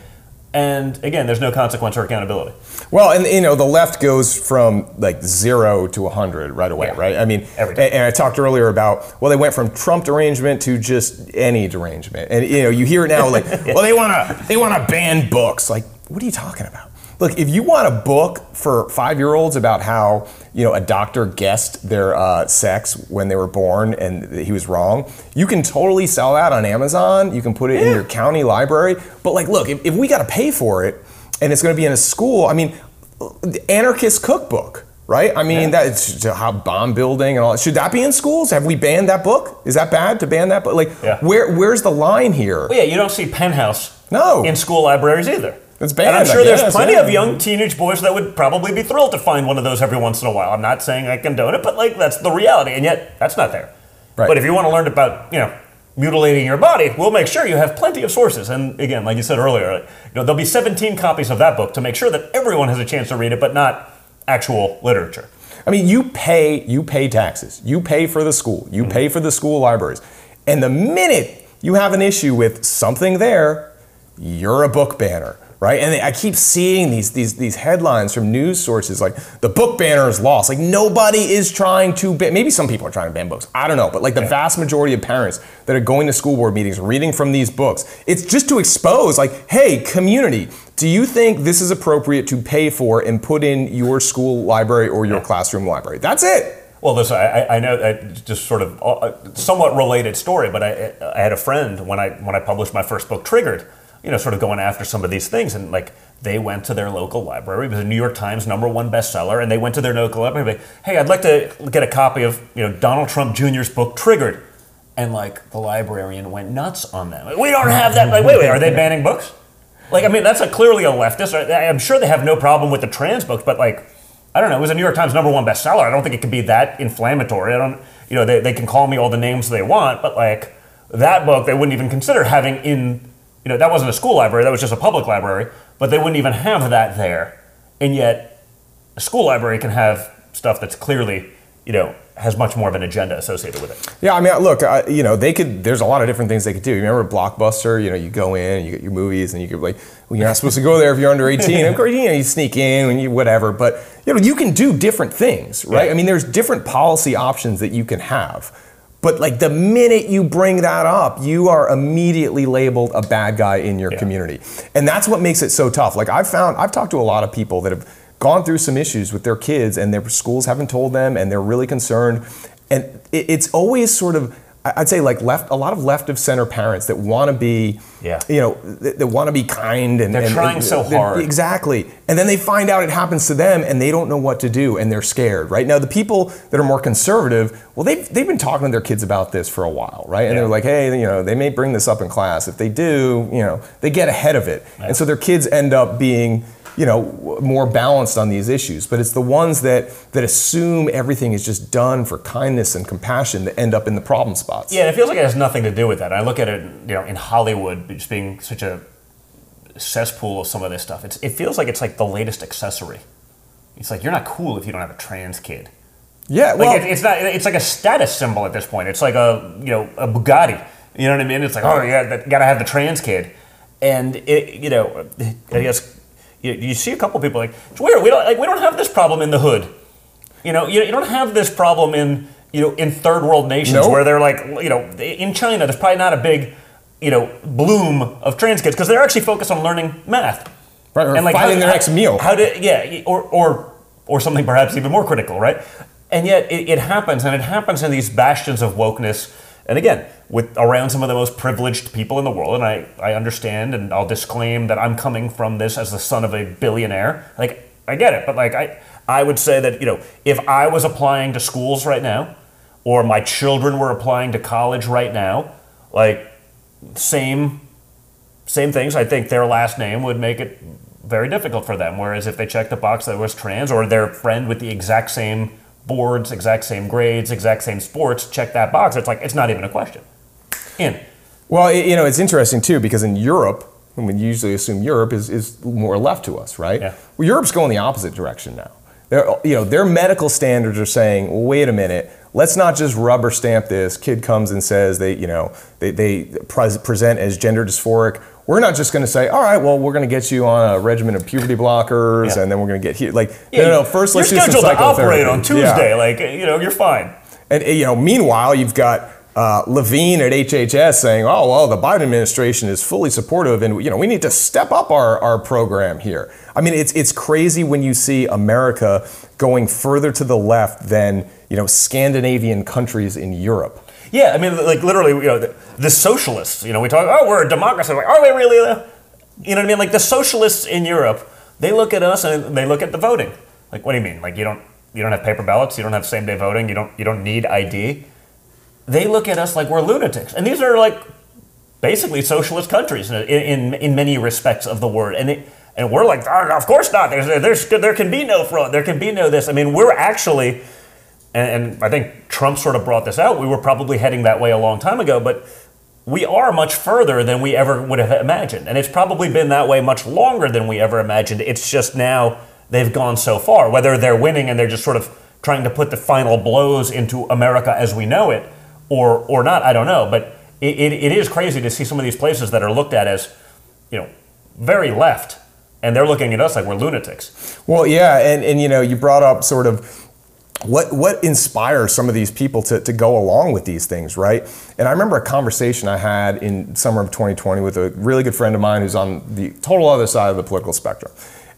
And again, there's no consequence or accountability. Well, and you know, the left goes from like zero to 100 right away, Yeah. right? I mean, Every and, and I talked earlier about, well, they went from Trump derangement to just any derangement. And you know, you hear it now like, well, they want to they want to ban books. Like, what are you talking about? Look, if you want a book for five-year-olds about how you know a doctor guessed their uh, sex when they were born and he was wrong, you can totally sell that on Amazon. You can put it in your county library. But like, look, if, if we got to pay for it and it's going to be in a school, I mean, the anarchist cookbook, right? I mean, that's how bomb building and all. Should that be in schools? Have we banned that book? Is that bad to ban that book? Like, Yeah. where where's the line here? Well, yeah, you don't see Penthouse No. in school libraries either. It's banned, And I'm sure there's plenty yeah. of young teenage boys that would probably be thrilled to find one of those every once in a while. I'm not saying I condone it, but like that's the reality, and yet that's not there. Right. But if you want to learn about, you know, mutilating your body, we'll make sure you have plenty of sources. And again, like you said earlier, you know, there'll be 17 copies of that book to make sure that everyone has a chance to read it, but not actual literature. I mean, you pay you pay taxes. You pay for the school. You mm-hmm. pay for the school libraries. And the minute you have an issue with something there, you're a book banner, right? And I keep seeing these these these headlines from news sources like the book banner is lost. Like nobody is trying to ban. Maybe some people are trying to ban books. I don't know, but like the vast majority of parents that are going to school board meetings, reading from these books, it's just to expose like, hey, community. Do you think this is appropriate to pay for and put in your school library or your classroom library? That's it. Well, listen, I, I- I know that just sort of uh, somewhat related story, but I, I had a friend when I when I published my first book, Triggered, you know, sort of going after some of these things, and like they went to their local library. It was a New York Times number one bestseller, and they went to their local library. like, Hey, I'd like to get a copy of you know Donald Trump Jr.'s book, Triggered, and like the librarian went nuts on them. Like, we don't have that. Like, wait, wait, are they banning books? Like, I mean, that's a, clearly a leftist. I'm sure they have no problem with the trans books, but like, I don't know. It was a New York Times number one bestseller. I don't think it could be that inflammatory. I don't, you know, they, they can call me all the names they want, but like that book, they wouldn't even consider having in, you know, that wasn't a school library. That was just a public library, but they wouldn't even have that there. And yet, a school library can have stuff that's clearly, you know, has much more of an agenda associated with it. Yeah, I mean, look, uh, you know, they could. There's a lot of different things they could do. You remember Blockbuster? You know, you go in, you get your movies, and you could like, well, you're not supposed to go there if you're under 18. of course, you know, you sneak in and you whatever. But you know, you can do different things, right? Yeah. I mean, there's different policy options that you can have. But like the minute you bring that up, you are immediately labeled a bad guy in your Yeah. community, and that's what makes it so tough. Like I've found, I've talked to a lot of people that have gone through some issues with their kids, and their schools haven't told them, and they're really concerned. And it, it's always sort of, I'd say, like left, a lot of left of center parents that want to be, Yeah. you know, that, that want to be kind and They're and- trying and so hard. Exactly. And then they find out it happens to them and they don't know what to do and they're scared, right? Now, the people that are more conservative, well, they've, they've been talking to their kids about this for a while, right? And Yeah. they're like, hey, you know, they may bring this up in class. If they do, you know, they get ahead of it. And so their kids end up being, you know, more balanced on these issues. But it's the ones that, that assume everything is just done for kindness and compassion that end up in the problem spots. Yeah, and it feels like it has nothing to do with that. I look at it, you know, in Hollywood, just being such a cesspool of some of this stuff. It's, it feels like it's like the latest accessory. It's like you're not cool if you don't have a trans kid. Yeah, Like it, it's not. It's like a status symbol at this point. It's like a you know a Bugatti. You know what I mean? It's like oh yeah, that, gotta have the trans kid, and it you know I guess you, you see a couple people like it's weird. We don't like we don't have this problem in the hood. You know you, you don't have this problem in you know in third world nations Nope. where they're like you know in China there's probably not a big you know bloom of trans kids because they're actually focused on learning math. Right, or how- finding their next meal. How to yeah, or or or something perhaps even more critical, right? And yet it, it happens, and it happens in these bastions of wokeness. And again, with around some of the most privileged people in the world, and I, I understand, and I'll disclaim that I'm coming from this as the son of a billionaire. Like I get it, but like I I would say that you know if I was applying to schools right now, or my children were applying to college right now, like same same things. I think their last name would make it very difficult for them. Whereas if they checked the box that was trans, or their friend with the exact same boards, exact same grades, exact same sports, check that box, it's like it's not even a question. In. Well, you know, it's interesting too because in Europe, I mean, you usually assume Europe is, is more left to us, right? Yeah. Well, Europe's going the opposite direction now. Their, you know, their medical standards are saying, well, wait a minute, let's not just rubber stamp this. Kid comes and says they, you know, they, they pre- present as gender dysphoric. We're not just going to say, all right, well, we're going to get you on a regimen of puberty blockers, Yeah. and then we're going to get here. Like, no, no, no, first let's you're do some scheduled to operate psychotherapy. on Yeah. Tuesday. Like, you know, you're fine. And you know, meanwhile, you've got uh, Levine at HHS saying, "Oh well, the Biden administration is fully supportive, and you know, we need to step up our, our program here." I mean, it's it's crazy when you see America going further to the left than you know Scandinavian countries in Europe. Yeah, I mean, like literally, you know, the, the socialists. You know, we talk, oh, we're a democracy. Like, are we really? You know what I mean? Like the socialists in Europe, they look at us and they look at the voting. Like, what do you mean? Like, you don't you don't have paper ballots, you don't have same day voting, you don't you don't need ID. They look at us like we're lunatics, and these are like basically socialist countries in in, in many respects of the word, and it. And we're like, "Ah, of course not. There's, there's, there can be no fraud. There can be no this. I mean, we're actually, and, and I think Trump sort of brought this out. We were probably heading that way a long time ago, but we are much further than we ever would have imagined. And it's probably been that way much longer than we ever imagined. It's just now they've gone so far. Whether they're winning and they're just sort of trying to put the final blows into America as we know it, or or not, I don't know. But it, it, it is crazy to see some of these places that are looked at as, you know, very left, and they're looking at us like we're lunatics. Well, yeah, and, and you know, you brought up sort of what what inspires some of these people to, to go along with these things, right? And I remember a conversation I had in summer of 2020 with a really good friend of mine who's on the total other side of the political spectrum.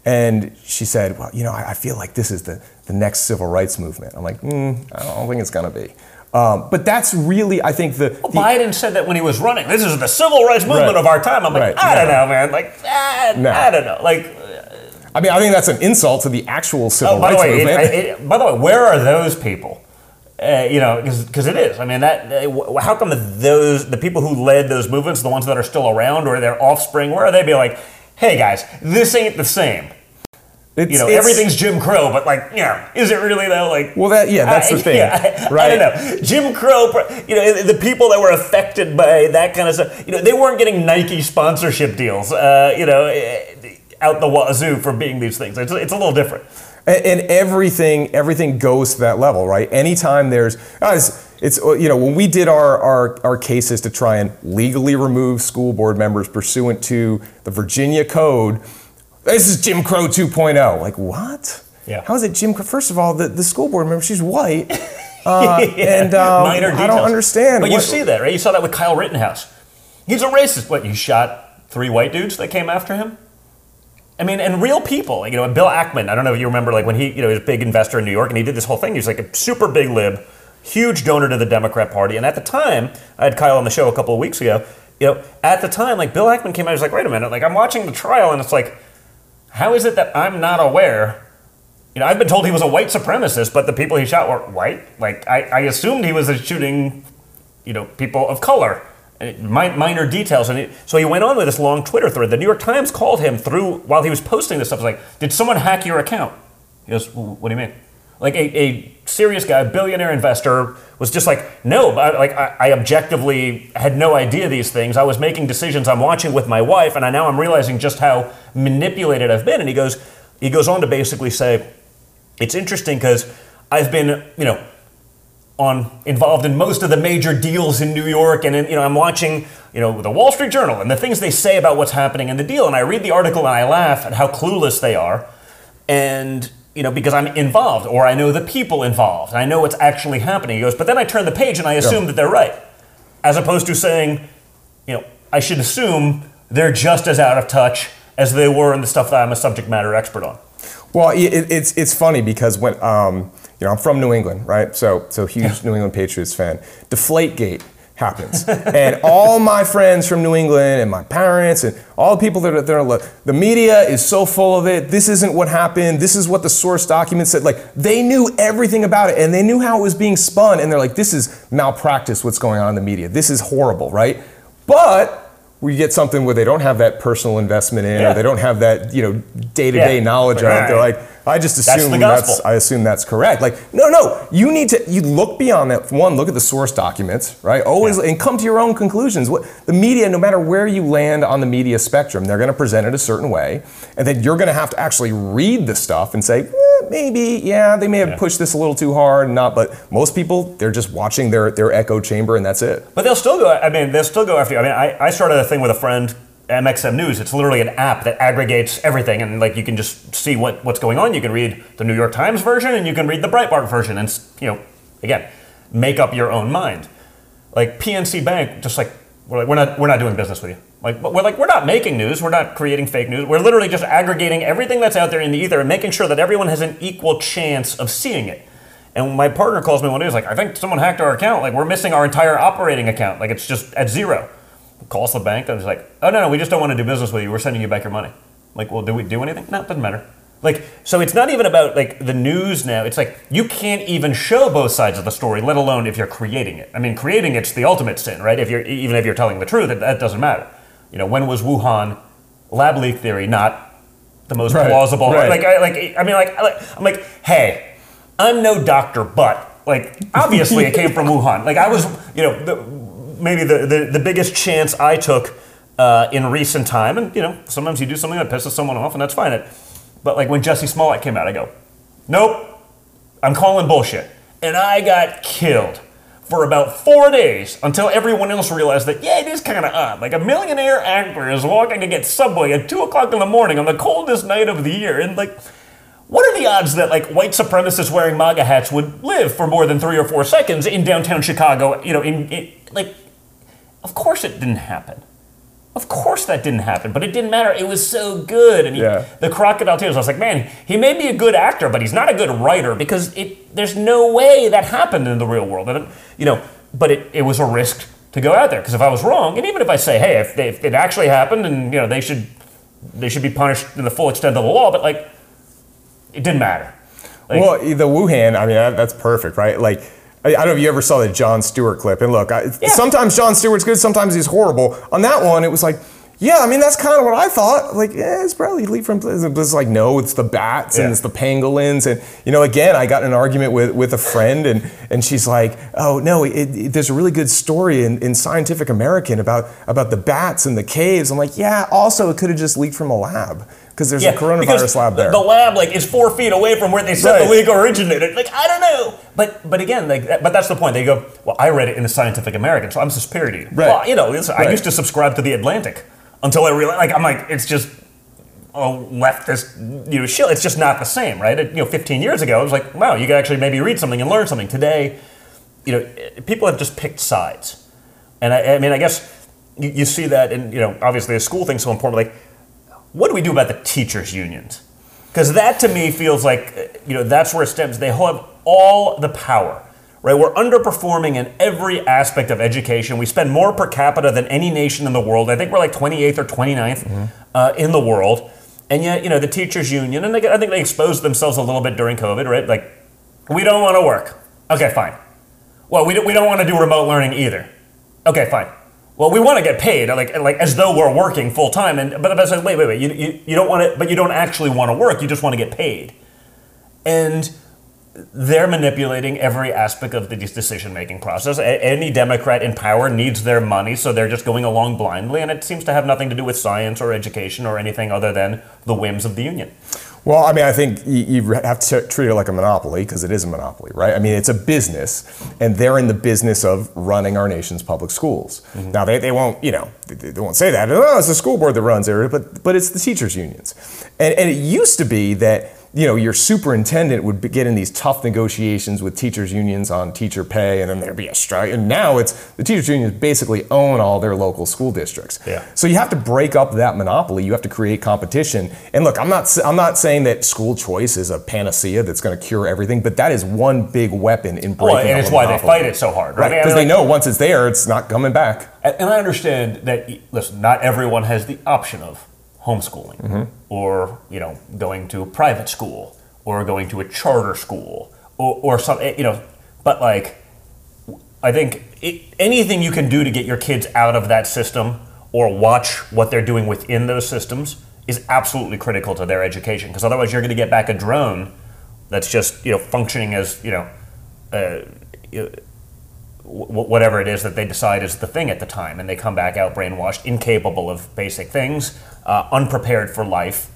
And she said, Well, you know, I, I feel like this is the, the next civil rights movement. I'm like, mm, I don't think it's gonna be. Um, but that's really, I think, the, Well, the Biden said that when he was running. This is the civil rights movement Right. of our time. I'm like, Right, I don't know, man. Like, ah, No. I don't know. Like, I mean, I think that's an insult to the actual civil oh, by the rights way, movement. it, by the way, where are those people? Uh, you know, because it is. I mean, that. Uh, how come those the people who led those movements, the ones that are still around or their offspring, where are they? Be like, hey guys, this ain't the same. It's- You know, everything's Jim Crow, but like, you know, is it really though? Like, Well, that- yeah, that's I- the thing, yeah, I, right? I don't know. Jim Crow, you know, the people that were affected by that kind of stuff, you know, they weren't getting Nike sponsorship deals, uh, you know, eh, out the wazoo for being these things. It's, it's a little different. and, and everything everything goes to that level right anytime there's uh, it's, it's uh, you know when we did our, our our cases to try and legally remove school board members pursuant to the virginia code this is jim crow 2.0 like what Yeah. how is it jim crow first of all the, the school board member she's white uh, and um, Minor i don't understand But you What- see that, right? You saw that with Kyle Rittenhouse. He's a racist. What, you shot three white dudes that came after him? I mean, and real people, you know, Bill Ackman, I don't know if you remember, like, when he, you know, he was a big investor in New York and he did this whole thing. He was like a super big lib, huge donor to the Democrat Party. And at the time, I had Kyle on the show a couple of weeks ago, you know, at the time, like, Bill Ackman came out, he was like, wait a minute, like, I'm watching the trial and it's like, how is it that I'm not aware you know, I've been told he was a white supremacist, but the people he shot were white. Like, I, I assumed he was shooting, you know, people of color. Mi- Minor details, and so he went on with this long Twitter thread. The New York Times called him through while he was posting this stuff. Was like, "Did someone hack your account?" He goes, "W- "What do you mean?" Like a, a serious guy, billionaire investor, was just like, "No, but like I, I objectively had no idea these things. I was making decisions. I'm watching with my wife, and I now I'm realizing just how manipulated I've been." And he goes, he goes on to basically say, it's interesting because I've been, you know, on involved in most of the major deals in New York, and in, you know, I'm watching, you know, the Wall Street Journal and the things they say about what's happening in the deal, and I read the article and I laugh at how clueless they are, and you know, because I'm involved or I know the people involved, and I know what's actually happening. He goes, but then I turn the page and I assume that they're right, as opposed to saying, you know, I should assume they're just as out of touch as they were in the stuff that I'm a subject matter expert on. Well, it, it's it's funny because when um, you know I'm from New England, right? So so huge New England Patriots fan. Deflategate happens, and all my friends from New England and my parents and all the people that are there, the media is so full of it. This isn't what happened. This is what the source document said. Like they knew everything about it, and they knew how it was being spun, and they're like, this is malpractice. What's going on in the media? This is horrible, right? But we get something where they don't have that personal investment in, Yeah. or they don't have that you know day-to-day Yeah. knowledge of. Right. They're like, I just That's assume that's, gospel. I assume that's correct. Like, no, no, you need to you look beyond that. One, look at the source documents, right? Always Yeah. and come to your own conclusions. What the media, no matter where you land on the media spectrum, they're going to present it a certain way, and then you're going to have to actually read the stuff and say, hmm, Eh, maybe, yeah, they may have pushed this a little too hard, and not. But most people, they're just watching their their echo chamber, and that's it. But they'll still go. I mean, they'll still go after you. I mean, I, I started a thing with a friend, MXM News. It's literally an app that aggregates everything, and like you can just see what, what's going on. You can read the New York Times version, and you can read the Breitbart version, and you know, again, make up your own mind. Like PNC Bank, just like we're like we're not we're not doing business with you. Like but we're like we're not making news. We're not creating fake news. We're literally just aggregating everything that's out there in the ether and making sure that everyone has an equal chance of seeing it. And my partner calls me one day. He's like, I think someone hacked our account. Like we're missing our entire operating account. Like it's just at zero. Calls the bank and he's like, Oh no no, we just don't want to do business with you. We're sending you back your money. Like, well, do we do anything? No, it doesn't matter. Like, so it's not even about like the news now. It's like you can't even show both sides of the story, let alone if you're creating it. I mean, creating it's the ultimate sin, right? If you're even if you're telling the truth, that, that doesn't matter. You know, when was Wuhan lab leak theory not the most Right, plausible? right. Like, I, like I mean, like, I- like I'm like, hey, I'm no doctor, but like obviously it came from Wuhan. Like I was, you know, the, maybe the, the the biggest chance I took uh, in recent time, and you know, sometimes you do something that pisses someone off, and that's fine. It, but like when Jussie Smollett came out, I go, nope, I'm calling bullshit, and I got killed for about four days until everyone else realized that yeah, it is kind of odd. Like a millionaire actor is walking to get Subway at two o'clock in the morning on the coldest night of the year, and like. What are the odds that like white supremacists wearing MAGA hats would live for more than three or four seconds in downtown Chicago? You know, in, in like, of course it didn't happen. Of course that didn't happen, but it didn't matter. It was so good, and he, Yeah. the crocodile tears. I was like, man, he may be a good actor, but he's not a good writer because it. There's no way that happened in the real world, and you know. But it, it was a risk to go out there because if I was wrong, and even if I say, hey, if, they, if it actually happened, and you know, they should they should be punished to the full extent of the law, but like, it didn't matter. Like, well, the Wuhan, I mean, that, that's perfect, right? Like, I, don't know if you ever saw the Jon Stewart clip. And look, I, Yeah. sometimes Jon Stewart's good, sometimes he's horrible. On that one, it was like, yeah, I mean, that's kind of what I thought. Like, yeah, it's probably Lee from. It was like, no, it's the bats Yeah. and it's the pangolins. And, you know, again, I got in an argument with, with a friend, and, and she's like, oh, no, it, it, there's a really good story in, in Scientific American about, about the bats and the caves. I'm like, yeah, also, it could have just leaked from a lab because there's a coronavirus lab there. The lab like is four feet away from where they said Right. the leak originated. Like I don't know, but but again, like but that's the point. They go, well, I read it in the Scientific American, so I'm superior to you. Right. Well, you know, listen, I used to subscribe to the Atlantic until I realized, like, I'm like, it's just a leftist, you know, shit. It's just not the same, right? It- you know, 15 years ago, it was like, wow, you could actually maybe read something and learn something. Today, you know, eh, people have just picked sides, and I, I mean, I guess you, you see that, and you know, obviously, a school thing's so important. Like, what do we do about the teachers' unions? Because that to me feels like, you know, that's where it stems. They have all the power, right? We're underperforming in every aspect of education. We spend more per capita than any nation in the world. I think we're like 28th or 29th uh, in the world. And yet, you know, the teachers' union, and they, I think they exposed themselves a little bit during COVID, right? Like, we don't want to work. Okay, fine. Well, we don't, we don't want to do remote learning either. Okay, fine. Well, we want to get paid, like like as though we're working full time. And but I was like, wait, wait, wait. You, you, you don't want to, but you don't actually want to work. You just want to get paid. And they're manipulating every aspect of the decision making process. A- any Democrat in power needs their money, so they're just going along blindly. And it seems to have nothing to do with science or education or anything other than the whims of the union. Well, I mean, I think you, you have to treat it like a monopoly because it is a monopoly, right? I mean, it's a business, and they're in the business of running our nation's public schools. Mm-hmm. Now, they, they won't, you know, they, they won't say that. Oh, it's the school board that runs it, but but it's the teachers' unions, and and it used to be that you know your superintendent would be, get in these tough negotiations with teachers' unions on teacher pay, and then there'd be a strike. And now it's the teachers' unions basically own all their local school districts. Yeah. So you have to break up that monopoly. You have to create competition. And look, I'm not I'm not saying that school choice is a panacea that's going to cure everything, but that is one big weapon in breaking. Well, and up it's why they fight it so hard, right? right? I mean, Because they like- know once it's there, it's not coming back. And and I understand that. Listen, not everyone has the option of homeschooling, Mm-hmm. or you know, going to a private school, or going to a charter school, or, or some, you know. But like, I think it, anything you can do to get your kids out of that system, or watch what they're doing within those systems, is absolutely critical to their education. Because otherwise, you're going to get back a drone that's just you know functioning as you know. Uh, whatever it is that they decide is the thing at the time, and they come back out brainwashed, incapable of basic things, uh, unprepared for life,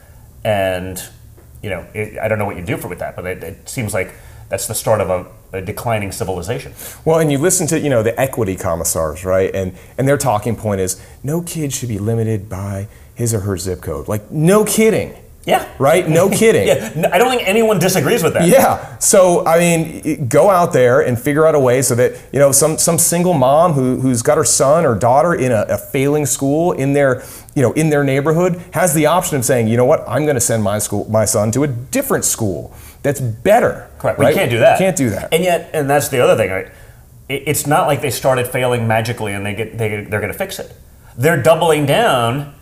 and you know, it, I don't know what you do for with that, but it, it seems like that's the start of a, a declining civilization. Well, and you listen to you know the equity commissars, right? And and their talking point is no kid should be limited by his or her zip code. Like no kidding. Yeah. Right? No kidding. Yeah, I don't think anyone disagrees with that. Yeah. So I mean, go out there and figure out a way so that you know some some single mom who who's got her son or daughter in a, a failing school in their you know in their neighborhood has the option of saying, you know what, I'm going to send my school my son to a different school that's better. Correct. Right? We can't do that. Can't do that. And yet, and that's the other thing, right? It's not like they started failing magically and they get they, they're going to fix it. They're doubling down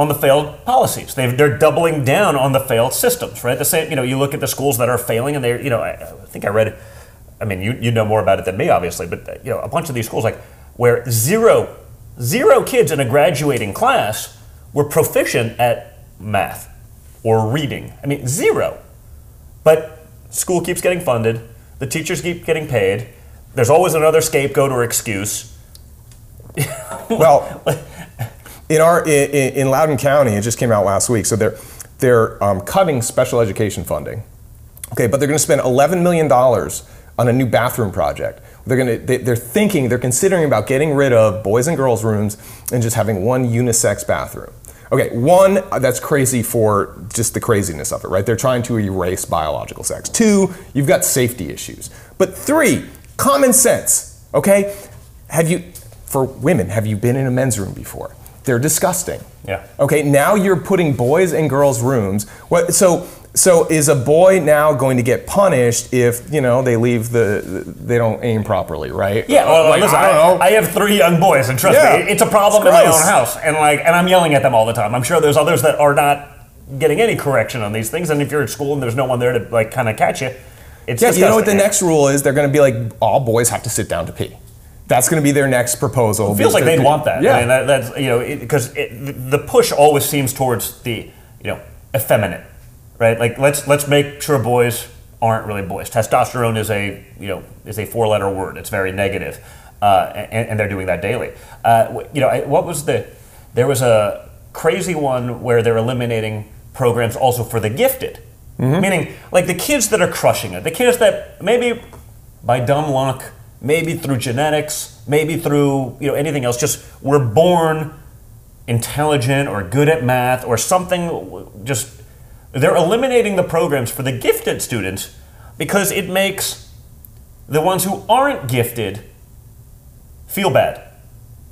on the failed policies. They've, they're doubling down on the failed systems, right? The same, you know, you look at the schools that are failing, and they're, you know, I, I think I read, I mean, you you know more about it than me, obviously, but you know, a bunch of these schools like where zero zero kids in a graduating class were proficient at math or reading. I mean, zero. But school keeps getting funded, the teachers keep getting paid. There's always another scapegoat or excuse. Well, in our in, in Loudoun County, it just came out last week. So they're they're um, cutting special education funding. Okay, but they're going to spend 11 million dollars on a new bathroom project. They're going to they, they're thinking they're considering about getting rid of boys and girls rooms and just having one unisex bathroom. Okay, one that's crazy for just the craziness of it, right? They're trying to erase biological sex. Two, you've got safety issues. But three, common sense. Okay, have you for women have you been in a men's room before? They're disgusting. Yeah. Okay, now you're putting boys in girls' rooms. What? So, so is a boy now going to get punished if you know they leave the they don't aim properly, right? Yeah, well, Like, listen, I don't know. I, have three young boys, and trust Yeah, me, it's a problem it's in my own house, and like, and I'm yelling at them all the time. I'm sure there's others that are not getting any correction on these things, and if you're at school and there's no one there to like kind of catch you, it's yeah, you know what the next rule is? They're going to be like all boys have to sit down to pee. That's going to be their next proposal. It feels like they'd want that. Yeah. I mean, that, that's you know because the push always seems towards the you know effeminate, right? Like let's let's make sure boys aren't really boys. Testosterone is a you know is a four letter word. It's very negative, uh, and, and they're doing that daily. Uh, you know I- what was the there was a crazy one where they're eliminating programs also for the gifted, meaning like the kids that are crushing it, the kids that maybe by dumb luck, maybe through genetics, maybe through you know anything else, just we're born intelligent or good at math or something. Just they're eliminating the programs for the gifted students because it makes the ones who aren't gifted feel bad.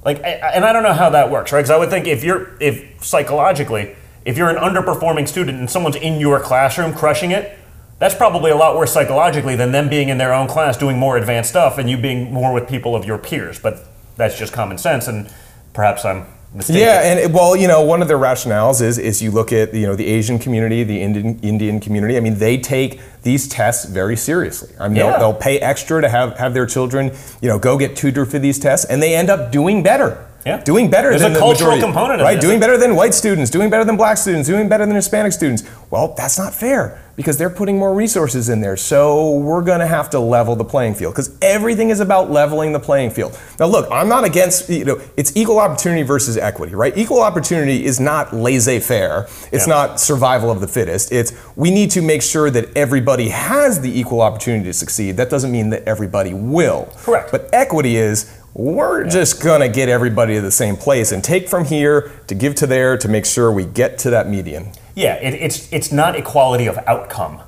Like, and I don't know how that works, right? Because I would think if you're, if psychologically, if you're an underperforming student and someone's in your classroom crushing it, that's probably a lot worse psychologically than them being in their own class doing more advanced stuff and you being more with people of your peers. But that's just common sense, and perhaps I'm mistaken. Yeah, and it- well, you know, one of their rationales is is you look at you know the Asian community, the Indian Indian community. I mean, they take these tests very seriously. I mean, Yeah. they'll, they'll pay extra to have have their children, you know, go get tutored for these tests, and they end up doing better. Yeah. doing better There's than a the cultural majority, component of right? Doing better than white students, doing better than black students, doing better than Hispanic students. Well, that's not fair because they're putting more resources in there. So we're going to have to level the playing field because everything is about leveling the playing field. Now, look, I'm not against, you know, it's equal opportunity versus equity, right? Equal opportunity is not laissez faire, it's Yeah. not survival of the fittest. It's we need to make sure that everybody has the equal opportunity to succeed. That doesn't mean that everybody will. Correct. But equity is we're just going to get everybody to the same place and take from here to give to there to make sure we get to that median. Yeah, it, it's it's not equality of outcome;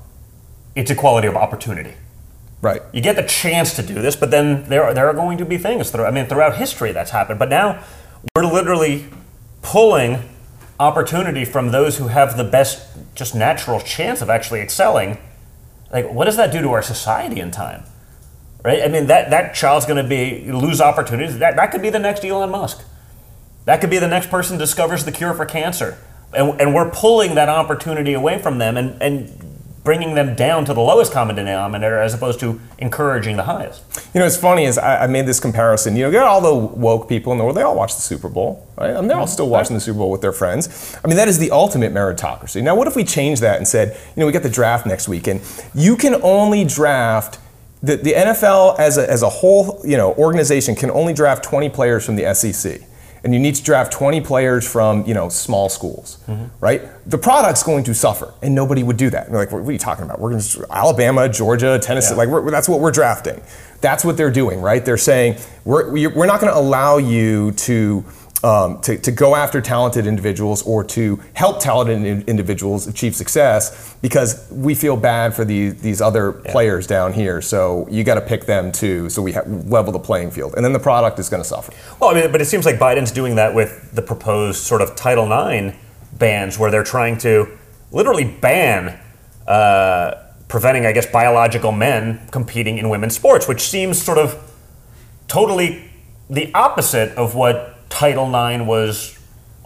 it's equality of opportunity. Right. You get the chance to do this, but then there are, there are going to be things. Through, I mean, throughout history, that's happened. But now we're literally pulling opportunity from those who have the best, just natural chance of actually excelling. Like, what does that do to our society in time? Right? I mean, that that child's going to be lose opportunities. That that could be the next Elon Musk. That could be the next person discovers the cure for cancer. And, and we're pulling that opportunity away from them and, and bringing them down to the lowest common denominator as opposed to encouraging the highest. You know, it's funny is I, I made this comparison. You know, get all the woke people in the world. They all watch the Super Bowl, right? And they're all mm-hmm. still watching the Super Bowl with their friends. I mean, that is the ultimate meritocracy. Now, what if we change that and said, you know, we got the draft next week, and you can only draft. The, the NFL as a, as a whole, you know, organization can only draft 20 players from the SEC. and you need to draft 20 players from you know small schools, mm-hmm. right? The product's going to suffer, and nobody would do that. And they're like, what are you talking about? We're going to Alabama, Georgia, Tennessee, Yeah. like we're, that's what we're drafting. That's what they're doing, right? They're saying we're we're not going to allow you to. Um, to, to go after talented individuals or to help talented in- individuals achieve success because we feel bad for the, these other players down here. So you got to pick them too. So we ha- level the playing field, and then the product is going to suffer. Well, I mean, but it seems like Biden's doing that with the proposed sort of Title IX bans, where they're trying to literally ban uh, preventing, I guess, biological men competing in women's sports, which seems sort of totally the opposite of what Title IX was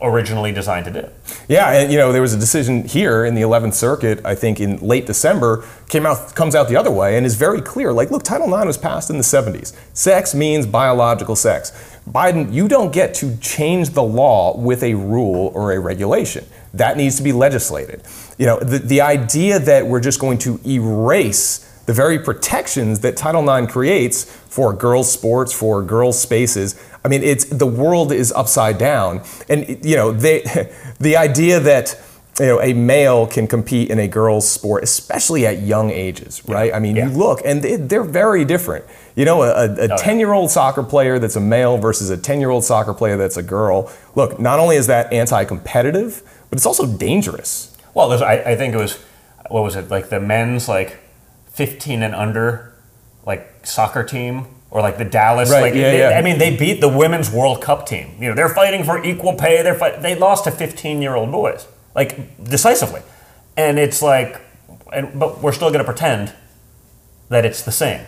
originally designed to do. Yeah, and you know there was a decision here in the 11th Circuit, I think in late December, came out comes out the other way and is very clear. Like, look, Title IX was passed in the 70s. Sex means biological sex. Biden, you don't get to change the law with a rule or a regulation. That needs to be legislated. You know, the, the idea that we're just going to erase the very protections that Title IX creates for girls' sports, for girls' spaces. I mean, it's the world is upside down, and you know, they, the idea that you know a male can compete in a girls' sport, especially at young ages, right? I mean, Yeah. you look, and they, they're very different. You know, a Oh, ten-year-old soccer player that's a male versus a ten-year-old soccer player that's a girl. Look, not only is that anti-competitive, but it's also dangerous. Well, I, I think it was, what was it, like the men's like 15 and under, like soccer team, or like the Dallas. Right, like, yeah, they- yeah. I mean, they beat the women's World Cup team. You know, they're fighting for equal pay. They're fight, they lost to 15 year old boys, like decisively, and it's like, and but we're still going to pretend that it's the same.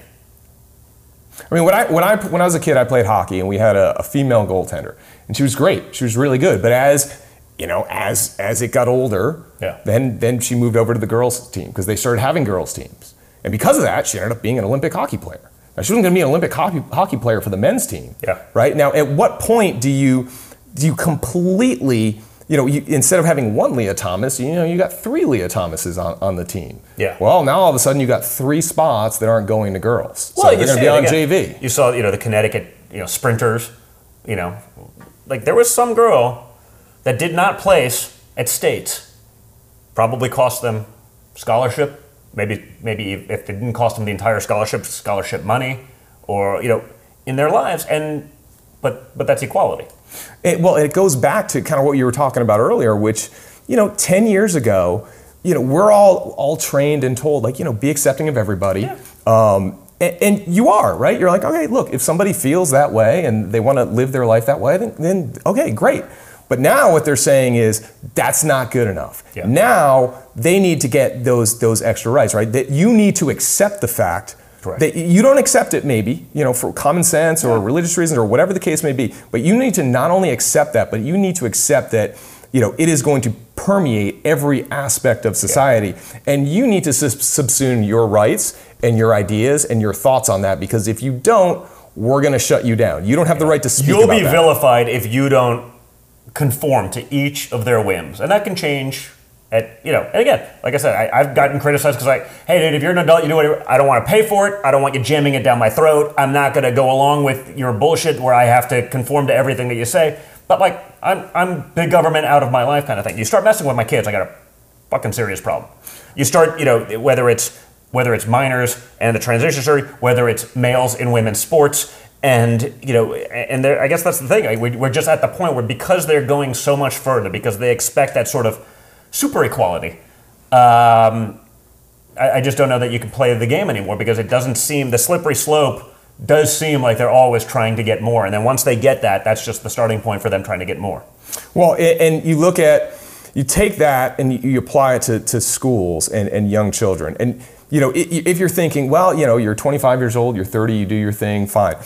I mean, when I when I when I was a kid, I played hockey, and we had a, a female goaltender, and she was great. She was really good. But as you know, as as it got older, Yeah. then then she moved over to the girls team because they started having girls teams, and because of that, she ended up being an Olympic hockey player. Now she wasn't going to be an Olympic hockey, hockey player for the men's team. Yeah. Right now, at what point do you do you completely you know, you, instead of having one Lia Thomas, you know, you got three Lia Thomases on, on the team. Yeah. Well, now all of a sudden you got three spots that aren't going to girls. So Well, they're going to be on again. JV. You saw, you know, the Connecticut, you know, sprinters. You know, like there was some girl that did not place at states. Probably cost them scholarship. Maybe, maybe if it didn't cost them the entire scholarship, scholarship money, or you know, in their lives. And but but that's equality. It, well, it goes back to kind of what you were talking about earlier, which, you know, 10 years ago, you know, we're all all trained and told, like, you know, be accepting of everybody. Um, and, and you are, right? You're like, okay, look, if somebody feels that way and they want to live their life that way, then, then okay, great. But now what they're saying is that's not good enough. Yeah. Now they need to get those those extra rights, right? That you need to accept the fact Correct. that you don't accept it maybe you know for common sense or religious reasons or whatever the case may be but you need to not only accept that but you need to accept that you know it is going to permeate every aspect of society and you need to subsume your rights and your ideas and your thoughts on that because if you don't we're going to shut you down you don't have the right to speak You'll be that. vilified if you don't conform to each of their whims, and that can change. At you know, and again, like I said, I, I've gotten criticized because like, hey, dude, if you're an adult, you do whatever. I don't want to pay for it. I don't want you jamming it down my throat. I'm not going to go along with your bullshit where I have to conform to everything that you say. But like, I'm I'm big government out of my life kind of thing. You start messing with my kids, I got a fucking serious problem. You start, you know, whether it's whether it's minors and the transition surgery, whether it's males in women's sports, and you know, and there- I guess that's the thing. Like, we- We're just at the point where because they're going so much further, because they expect that sort of super equality. Um, I, I just don't know that you can play the game anymore because it doesn't seem the slippery slope does seem like they're always trying to get more, and then once they get that, that's just the starting point for them trying to get more. Well, and you look at, you take that and you apply it to, to schools and, and young children. And, you know, if you're thinking, well, you know, you're 25 years old, you're 30, you do your thing, fine.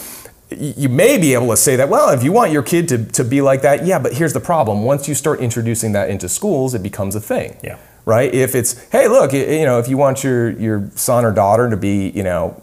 You may be able to say that, well, if you want your kid to, to be like that, yeah, but here's the problem. Once you start introducing that into schools, it becomes a thing. Yeah. Right? If it's, hey, look, you know, if you want your, your son or daughter to be, you know,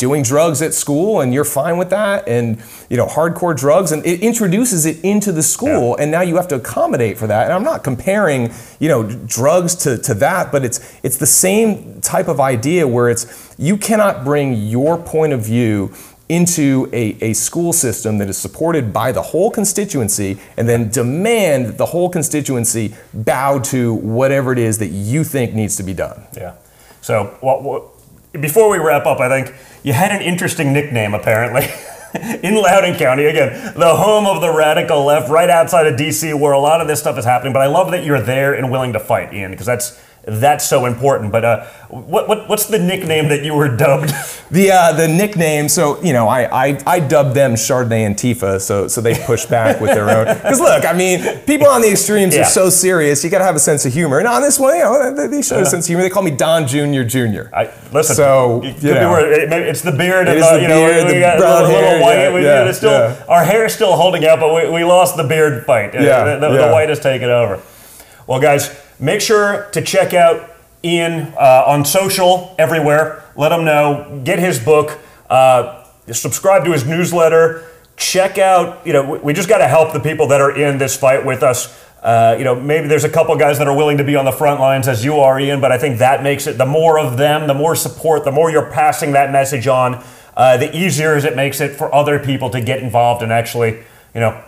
doing drugs at school and you're fine with that and you know hardcore drugs and it introduces it into the school and now you have to accommodate for that and i'm not comparing you know drugs to, to that but it's it's the same type of idea where it's you cannot bring your point of view into a, a school system that is supported by the whole constituency and then demand that the whole constituency bow to whatever it is that you think needs to be done. Yeah. So, what, what, before we wrap up, I think you had an interesting nickname apparently. in Loudoun County, again, the home of the radical left, right outside of DC, where a lot of this stuff is happening. But I love that you're there and willing to fight, Ian, because that's that's so important. But uh, what, what what's the nickname that you were dubbed? The uh, the nickname. So you know, I, I I dubbed them Chardonnay Antifa. So so they push back with their own. Because look, I mean, people on the extremes Yeah. are so serious. You got to have a sense of humor. And on this one, you know, they, they showed a sense of humor. They call me Don Junior Junior. I, listen, So, it you know. it- it's the beard It and is the, you know, beard, we the got a brown little, hair, white. yeah, we, yeah, it's still, yeah. Our hair is still holding out, but we, we lost the beard fight. Uh, Yeah, the, the, yeah. the white has taken over. Well, guys, make sure to check out Ian uh, on social everywhere. Let him know. Get his book. Uh, subscribe to his newsletter. Check out. You know, we, just got to help the people that are in this fight with us. Uh, you know, maybe there's a couple guys that are willing to be on the front lines as you are, Ian. But I think that makes it the more of them, the more support, the more you're passing that message on, uh, the easier it makes it for other people to get involved and actually, you know,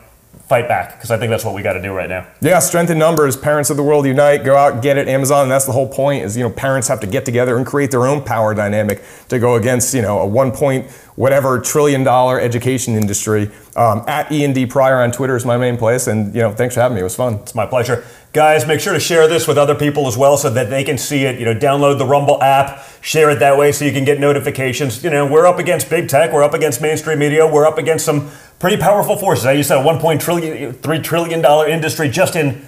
fight back. Because I think that's what we got to do right now. Yeah, strength in numbers. Parents of the world unite. Go out, get it. Amazon. And that's the whole point. Is you know, parents have to get together and create their own power dynamic to go against you know a one point whatever trillion dollar education industry. Um, at E and D Pryor on Twitter is my main place. And you know, thanks for having me. It was fun. It's my pleasure. Guys, make sure to share this with other people as well so that they can see it. You know, download the Rumble app, share it that way so you can get notifications. You know, we're up against big tech, we're up against mainstream media, we're up against some pretty powerful forces. As you said, a one point trillion, three trillion dollar industry just in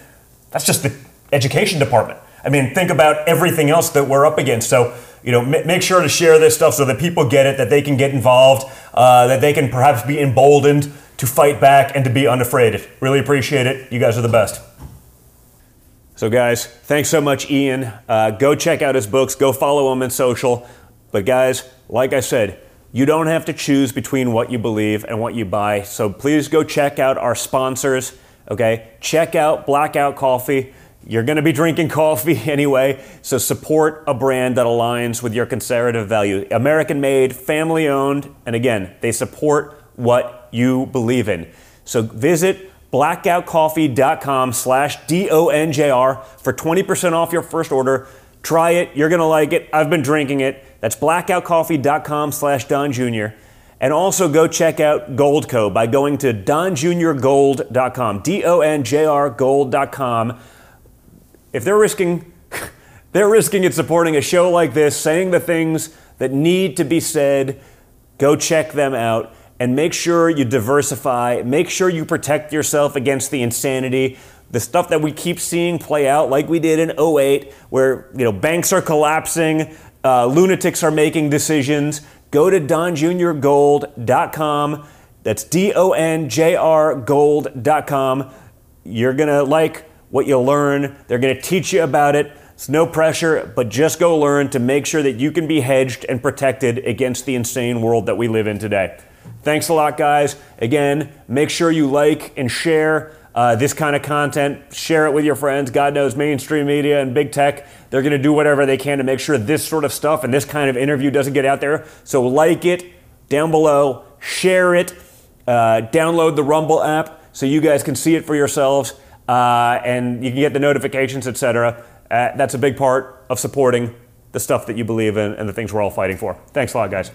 that's just the education department. I mean, think about everything else that we're up against. So, you know, ma- make sure to share this stuff so that people get it, that they can get involved, uh, that they can perhaps be emboldened to fight back and to be unafraid. Really appreciate it. You guys are the best. So, guys, thanks so much, Ian. Uh, go check out his books, go follow him on social. But, guys, like I said, you don't have to choose between what you believe and what you buy. So, please go check out our sponsors, okay? Check out Blackout Coffee. You're going to be drinking coffee anyway, so support a brand that aligns with your conservative value. American made, family owned, and again, they support what you believe in. So visit blackoutcoffee.com slash D-O-N-J-R for 20% off your first order. Try it. You're going to like it. I've been drinking it. That's blackoutcoffee.com slash Don Jr. And also go check out Goldco by going to donjuniorgold.com, D-O-N-J-R gold.com. If they're risking, they're risking it supporting a show like this, saying the things that need to be said, go check them out and make sure you diversify. Make sure you protect yourself against the insanity, the stuff that we keep seeing play out, like we did in 08, where you know banks are collapsing, uh, lunatics are making decisions. Go to donjuniorgold.com. That's D-O-N-J-R gold.com. You're gonna like what you learn. They're gonna teach you about it. It's no pressure, but just go learn to make sure that you can be hedged and protected against the insane world that we live in today. Thanks a lot, guys. Again, make sure you like and share uh, this kind of content. Share it with your friends. God knows mainstream media and big tech, they're going to do whatever they can to make sure this sort of stuff and this kind of interview doesn't get out there. So, like it down below, share it, uh, download the Rumble app so you guys can see it for yourselves uh, and you can get the notifications, etc. Uh, that's a big part of supporting the stuff that you believe in and the things we're all fighting for. Thanks a lot, guys.